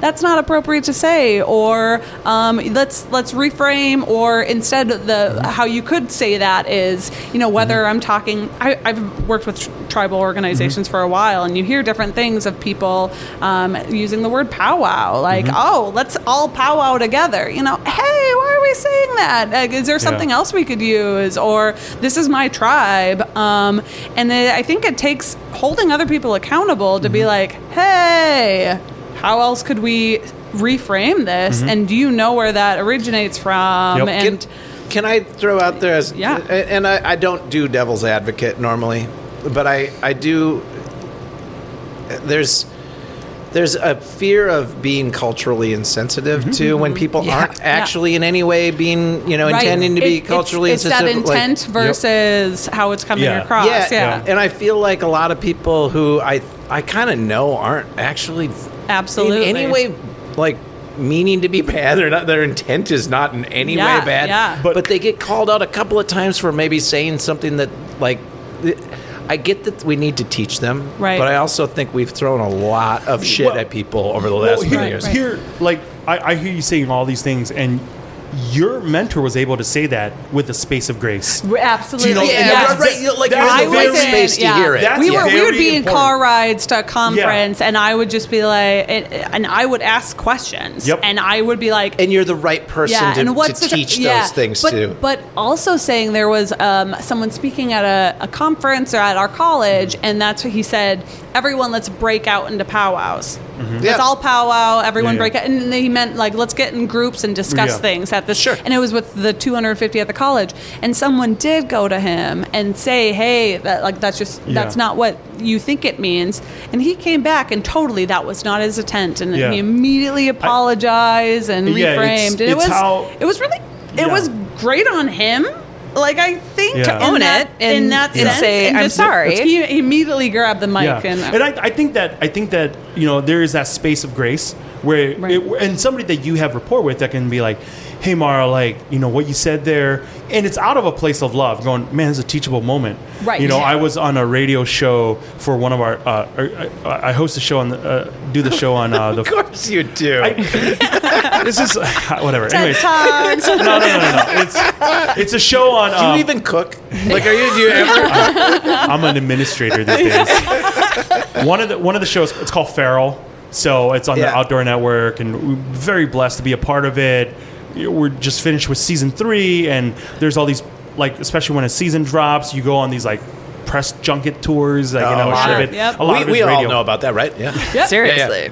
that's not appropriate to say," or um, "Let's let's reframe," or instead the Mm-hmm. how you could say that is, you know, whether I'm talking. I, I've worked with tr- tribal organizations for a while, and you hear different things of people um, using the word powwow, like, "Oh, let's all powwow together." You know, hey, why are we saying that? Like, is there something Yeah. else we could use? Or this is my tribe. Um, and then I think it takes holding other people accountable to be mm-hmm. like, hey, how else could we reframe this? Mm-hmm. And do you know where that originates from? Yep. Can, And can I throw out there as Yeah. and I, I don't do devil's advocate normally, but I I do. There's there's a fear of being culturally insensitive to when people Mm-hmm. Yeah. aren't Yeah. actually in any way being you know Right. intending to be It- it's- culturally it's, that insensitive. like- intent versus how it's coming Yeah. across. yeah, Yeah, and I feel like a lot of people who I I kind of know aren't actually absolutely. in any way like meaning to be bad. They're not. Their intent is not in any Yeah, way bad. yeah. But, But- they get called out a couple of times for maybe saying something that like. Th- I get that we need to teach them, Right. But I also think we've thrown a lot of shit Well- at people over the Well, last few here, years. here, like I, I hear you saying all these things, and your mentor was able to say that with a space of grace. Absolutely. Do you know- Yeah, Yes. right, right, you- like I in the was in- space to yeah. hear it. That's we were we would very be in car rides to a conference, and I would just be like, and, and I would ask questions, Yep. and I would be like, and you're the right person yeah, to, and what's to the- teach yeah, those things but, to. But also saying there was um, someone speaking at a, a conference or at our college, and that's what he said. Everyone, let's break out into powwows. Let's all powwow. Everyone Yeah, break yeah. out, and then he meant like let's get in groups and discuss Yeah. things at this. Sure. And it was with the 250 at the college, and someone did go to him and say, "Hey, that like that's just Yeah. that's not what you think it means." And he came back and totally that was not his intent, and Yeah. he immediately apologized and Yeah, it's- reframed. and it was how- it was really it Yeah. was great on him. Like I think Yeah. to To own that, it and- in that and sense, say, and "I'm sorry." He he immediately grabbed the mic Yeah. and, uh, and I, I think that I think that you know there is that space of grace where Right. it, and somebody that you have rapport with that can be like, hey Mara, like you know what you said there, and it's out of a place of love. Going, man, it's a teachable moment. Right. You know, Yeah. I was on a radio show for one of our. Uh, I, I host a show on the, uh, do the show on uh, the. of course you do. this is whatever. TED Anyways, Talks. no, no, no, no, no. It's it's a show on. do um, you even cook? Like, are you? Do you ever? I'm an administrator these days. one of the one of the shows it's called Feral, so it's on the Outdoor Network, and we're very blessed to be a part of it. We're just finished with season three, and there's all these like, especially when a season drops, you go on these like press junket tours. Like, you know, Oh, a lot sure. of it. Yep. A lot we of we it's all radio. know about that, right? Yeah. Seriously.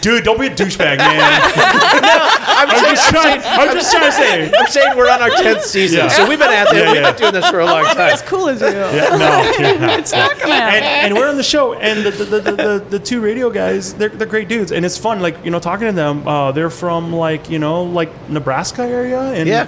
Dude, don't be a douchebag, man. I'm, I'm just just trying. I'm just trying to say. I'm saying we're on our tenth season, Yeah. so we've been at this. Yeah, we've been doing this for a long time. as cool as you. Yeah, no, yeah. It's not gonna happen. and, and we're on the show, and the the, the, the, the the two radio guys, they're, they're great dudes, and it's fun. Like you know, talking to them, uh, they're from like you know like Nebraska area, and Yeah.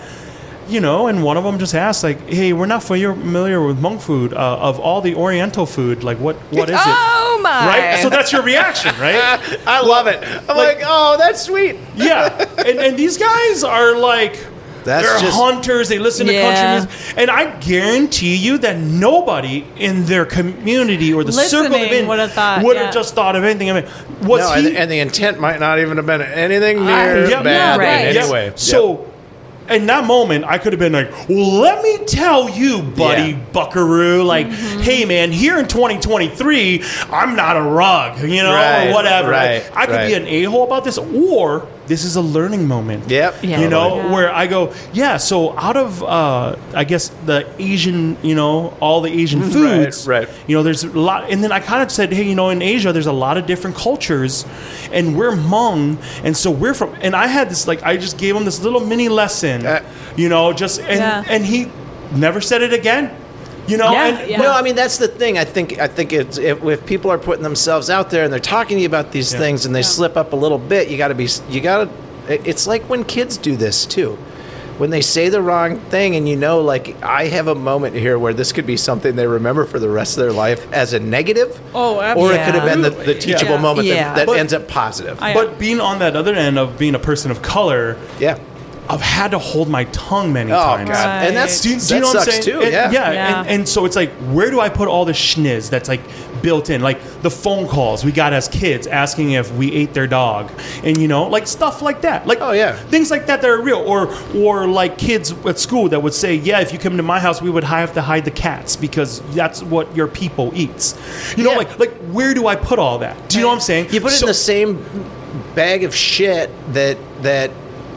You know, and one of them just asked like, "Hey, we're not familiar with Hmong food. Uh, of all the Oriental food, like what what is it?" Oh my! Right. So that's your reaction, right? I love it. I'm like, oh, that's sweet. yeah. And and these guys are like. That's they're just- hunters. They listen to Yeah. country music, and I guarantee you that nobody in their community or the circle Listening they're in would've thought, would have yeah. just thought of anything. I mean, was no, he? and, and the intent might not even have been anything I- near yep, bad right. in yep. any way. So, in that moment, I could have been like, "Well, let me tell you, buddy, Yeah. Buckaroo. Like, Mm-hmm. hey, man, here in 2023, I'm not a rug, you know, Right, or whatever. right, Like, I could right. be an a hole about this, or this is a learning moment. Yep. Yeah. You know, Yeah. where I go, yeah. So out of, uh, I guess the Asian, you know, all the Asian foods, Mm-hmm. right. You know, there's a lot, and then I kind of said, hey, you know, in Asia, there's a lot of different cultures, and we're Hmong, and so we're from, and I had this like, I just gave him this little mini lesson, Uh, you know, just and Yeah. and he never said it again, you know, Yeah, and yeah. No, I mean that's the thing. I think I think it's if, if people are putting themselves out there and they're talking to you about these Yeah. things and they slip up a little bit, you got to be you got to. It's like when kids do this too. When they say the wrong thing, and you know, like I have a moment here where this could be something they remember for the rest of their life as a negative, Oh, absolutely. or it could have been the, the teachable Yeah. moment Yeah. that, that But- ends up positive. I- but being on that other end of being a person of color, yeah. I've had to hold my tongue many Oh times. god, and that's Do you, do that you know what I'm sucks saying? too. And- yeah. yeah, Yeah. And, and so it's like, where do I put all the schniz that's like built in? Like the phone calls we got as kids asking if we ate their dog, and you know, like stuff like that. Like, Oh, yeah. things like that that are real. Or, or like kids at school that would say, yeah, if you come to my house, we would have to hide the cats because that's what your people eats. You know, Yeah. like, like where do I put all that? Do you know what I'm saying? You put it So- in the same bag of shit that that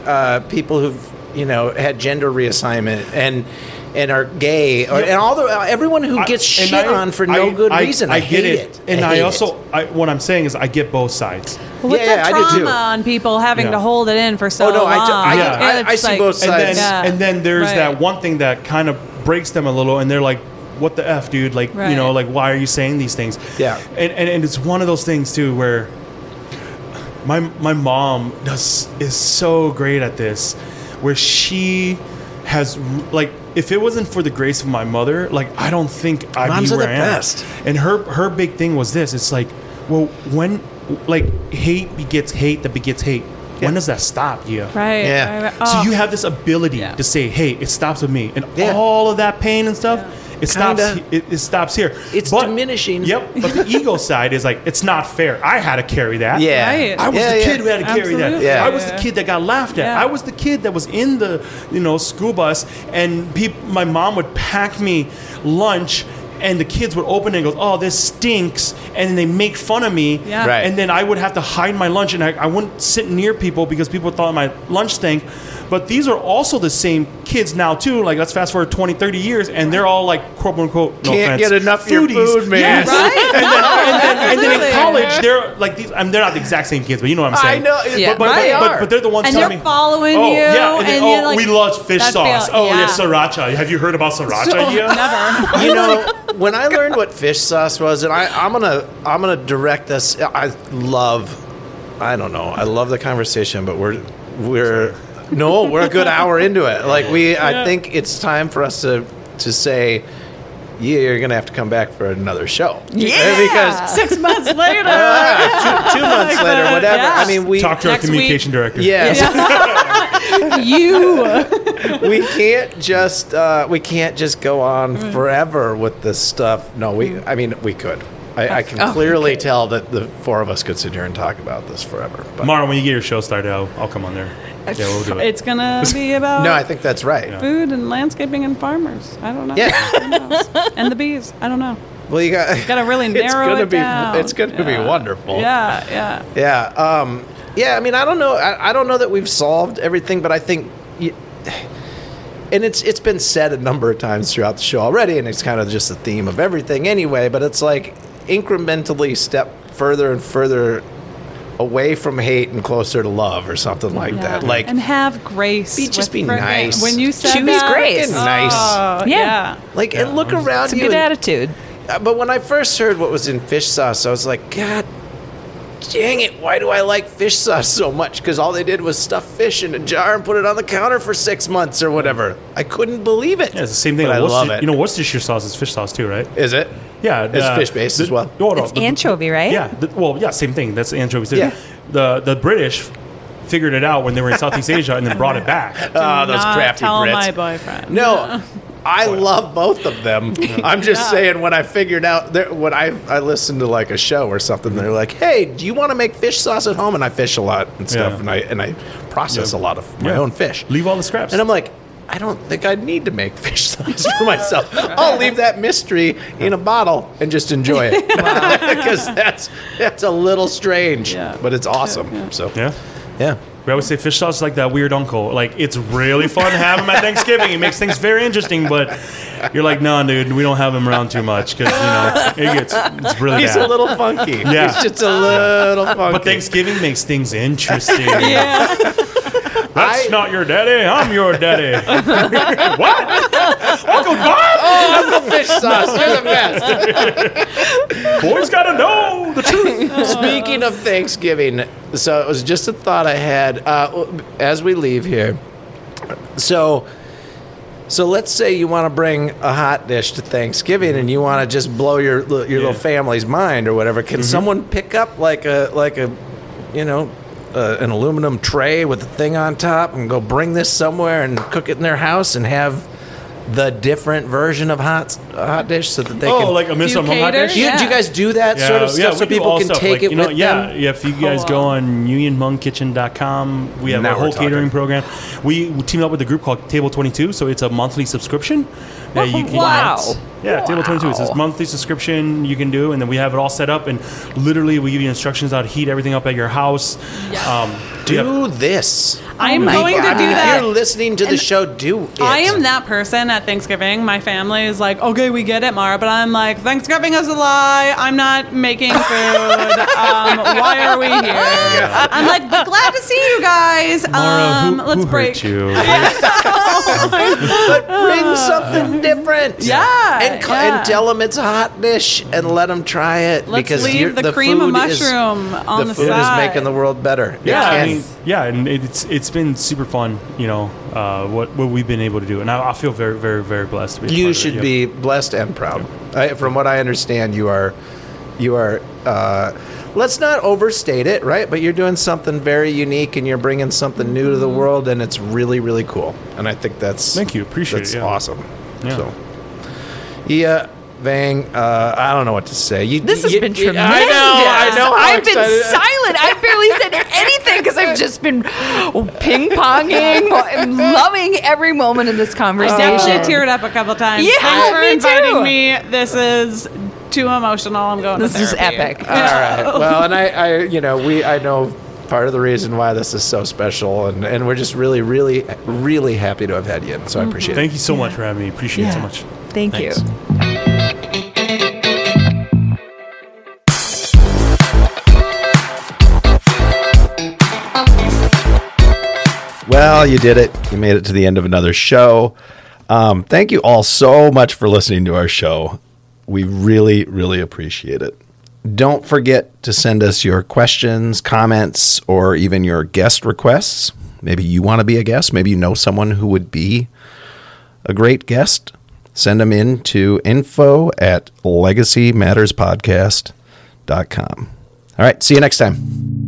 uh, people who've you know had gender reassignment and and are gay or, Yep. and all the everyone who gets and shit I- on for no I- good I- reason. I, I, hate get it, and I, I, also. I, what I'm saying is, I get both sides. What's Yeah, the yeah, I do trauma too. on people having Yeah. to hold it in for so Oh, no, I long? do- I- Yeah. I- I It's see like- both and then sides. Yeah. and then there's Right. that one thing that kind of breaks them a little and they're like what the f dude like you know like why are you saying these things Yeah. and, and and it's one of those things too where my my mom does is so great at this where she has like if it wasn't for the grace of my mother like i don't think i'd Moms be are where the i am best. and her her big thing was this it's like well when like hate begets hate that begets hate when does that stop yeah Right. Yeah. right, right. so Oh. you have this ability Yeah. to say, "Hey, it stops with me," and Yeah. all of that pain and stuff, It stops. Kinda. It, it stops here. It's diminishing. Yep. But the ego side is like it's not fair. I had to carry that. Yeah. Right. I was Yeah, the yeah. kid who had to carry that. Yeah. I was the kid that got laughed at. Yeah. I was the kid that was in the you know school bus, and peop- my mom would pack me lunch. And the kids would open it and go, "Oh, this stinks," and then they make fun of me. Yeah. Right. And then I would have to hide my lunch, and I, I wouldn't sit near people because people thought my lunch stank. But these are also the same kids now too. Like let's fast forward 20, 30 years, and they're all like quote unquote no Can't offense, get enough of your foodies. food, man. Yes. Right? And then, and then, and then in college, they're like these. I mean, they're not the exact same kids, but you know what I'm saying. I saying. know. Yeah, but, but, they but, are. but they're the ones And telling they're me, following oh, you, Yeah, and, then, oh, you're like, we love fish sauce. feel- oh, yeah. yeah, sriracha. Have you heard about sriracha? So- yeah. Never. you know, when I learned what fish sauce was, and I, I'm gonna I'm gonna direct this. I love, I don't know, I love the conversation, but we're we're no, we're a good hour into it. Like we, I think it's time for us to to say, yeah, you're gonna have to come back for another show. Yeah. because Six months later. ah, two, two months later, whatever. Yeah. I mean, we Talk to our Next communication director. Yes, you. we can't just uh, we can't just go on forever with this stuff. No, we. I mean, we could. I, I can Oh, clearly tell that the four of us could sit here and talk about this forever. But Mara, when you get your show started, I'll, I'll come on there. Yeah, we'll do it. It's gonna be about no, I think that's right. food and landscaping and farmers. I don't know. Yeah. Who knows? and the bees. I don't know. Well, you got Gotta really narrow it's gonna it be down. it's gonna be wonderful. Yeah, yeah. Yeah. Um, yeah. I mean, I don't know. I, I don't know that we've solved everything, but I think, y and it's it's been said a number of times throughout the show already, and it's kind of just the theme of everything anyway. But it's like incrementally step further and further away from hate and closer to love, or something like Yeah. that. Like. and have grace. Be- just be nice. When you said Choose that, grace. Nice. Oh, Yeah. yeah. like and look around It's a you. good and- attitude. Uh, But when I first heard what was in fish sauce, I was like, God dang it, why do I like fish sauce so much? Because all they did was stuff fish in a jar and put it on the counter for six months or whatever. I couldn't believe it. yeah, it's the same thing. But I love it. You know, Worcestershire sauce is fish sauce too, right? Is it? Yeah, It's uh, fish-based as well. No, no, It's the- anchovy, right? Yeah. The, well, yeah, same thing. That's anchovies. Yeah. The the British figured it out when they were in Southeast Asia and then brought it back. Oh, those Not crafty tell Brits. my boyfriend. No, I love both of them. I'm just Yeah. saying when I figured out there, when I I listened to like a show or something, they're like, "Hey, do you want to make fish sauce at home?" And I fish a lot and stuff, Yeah. and I and I process Yeah. a lot of my Yeah. own fish. Leave all the scraps. And I'm like, I don't think I'd need to make fish sauce for myself. I'll leave that mystery in a bottle and just enjoy it because that's that's a little strange, Yeah. but it's awesome. So yeah. yeah. We always say fish sauce is like that weird uncle. Like it's really fun to have him at Thanksgiving. It makes things very interesting, but you're like, no, dude, we don't have him around too much because you know it gets it's really He's bad. a little funky. Yeah. He's just a little funky. but Thanksgiving makes things interesting. Yeah. That's I- not your daddy. I'm your daddy. what? Uncle Bob? Oh, fish sauce. You're the best. Boys gotta know the truth. Speaking of Thanksgiving, so it was just a thought I had uh, as we leave here. So, so let's say you want to bring a hot dish to Thanksgiving, and you want to just blow your your little family's mind or whatever. Can someone pick up like a like a, you know, uh, an aluminum tray with a thing on top, and go bring this somewhere and cook it in their house and have the different version of hot hot dish so that they Oh, can like a miss Do you hot dish? do you, do you guys do that sort of stuff so people all can stuff. take Like, it you know, with yeah, them? Yeah, if you guys go on unionhmongkitchen.com, we have Now a whole catering program. We, we teamed up with a group called Table 22, so it's a monthly subscription. That you can Wow. Yeah, Table 22. It's this monthly subscription you can do, and then we have it all set up, and literally we give you instructions how to heat everything up at your house. Um, we have- Do this. I am my going God. to do mean, if that. you're listening to the show, do it. I am that person at Thanksgiving. My family is like, okay, we get it, Mara, but I'm like, Thanksgiving is a lie. I'm not making food. um, why are we here? I'm like, but glad to see you guys. Mara, um, who, let's who break. hurt you? But bring something different. Yeah, And, co- yeah. and tell them it's a hot dish and let them try it. Let's because leave you're- the cream of food is- mushroom on the the food side. is making the world better. It Yeah, I mean, yeah, and it's it's been super fun, you know, uh, what what we've been able to do, and I, I feel very, very, very blessed to be. you should yeah. be blessed and proud. I, from what I understand, you are, you are. Uh, let's not overstate it, right? But you're doing something very unique, and you're bringing something new to the world, and it's really, really cool. And I think that's Thank you. Appreciate it, that's yeah. awesome. Yeah. So, Yeah, Vang. Uh, I don't know what to say. You, This has you- been you- tremendous. I know. I know. how I've been excited- silent. I barely said anything because I've just been ping ponging. I'm loving every moment of this conversation. I Definitely teared up a couple times. Yeah, Thanks for me inviting too. me. This is too emotional. I'm going. To. This to is epic. All right. Well, and I, I, you know, we, I know part of the reason why this is so special, and, and we're just really, really, really happy to have had you in. So I appreciate it. Thank you so much for having me. Appreciate it so much. Thank Thanks. you. Well, you did it. You made it to the end of another show. Um, thank you all so much for listening to our show. We really, really appreciate it. Don't forget to send us your questions, comments, or even your guest requests. Maybe you want to be a guest. Maybe you know someone who would be a great guest. Send them in to info at legacymatterspodcast.com. All right. See you next time.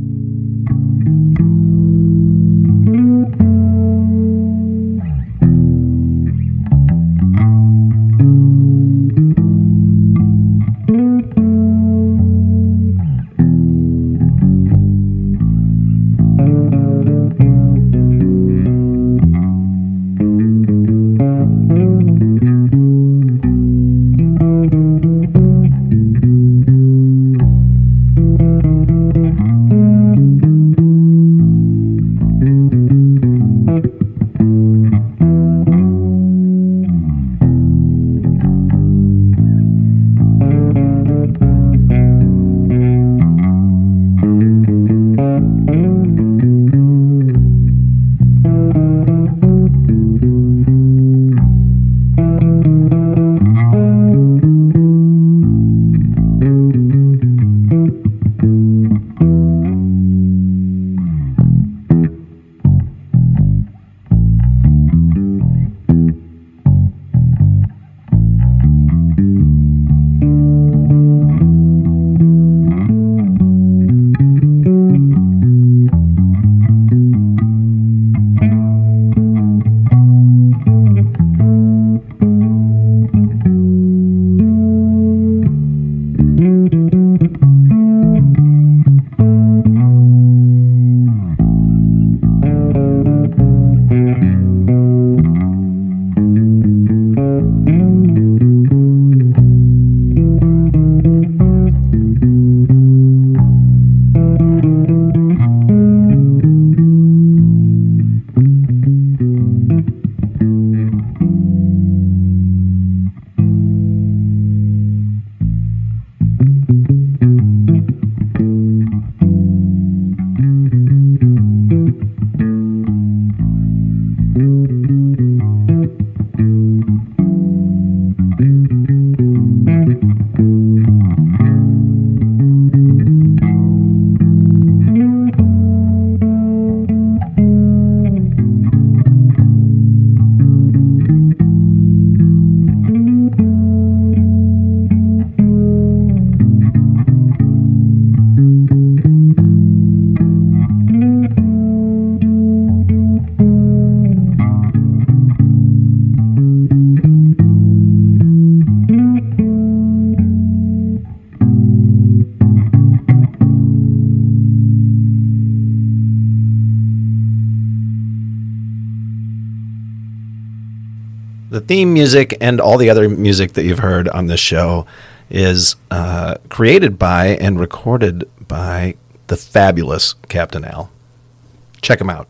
Theme music and all the other music that you've heard on this show is uh, created by and recorded by the fabulous Captain Al. Check him out.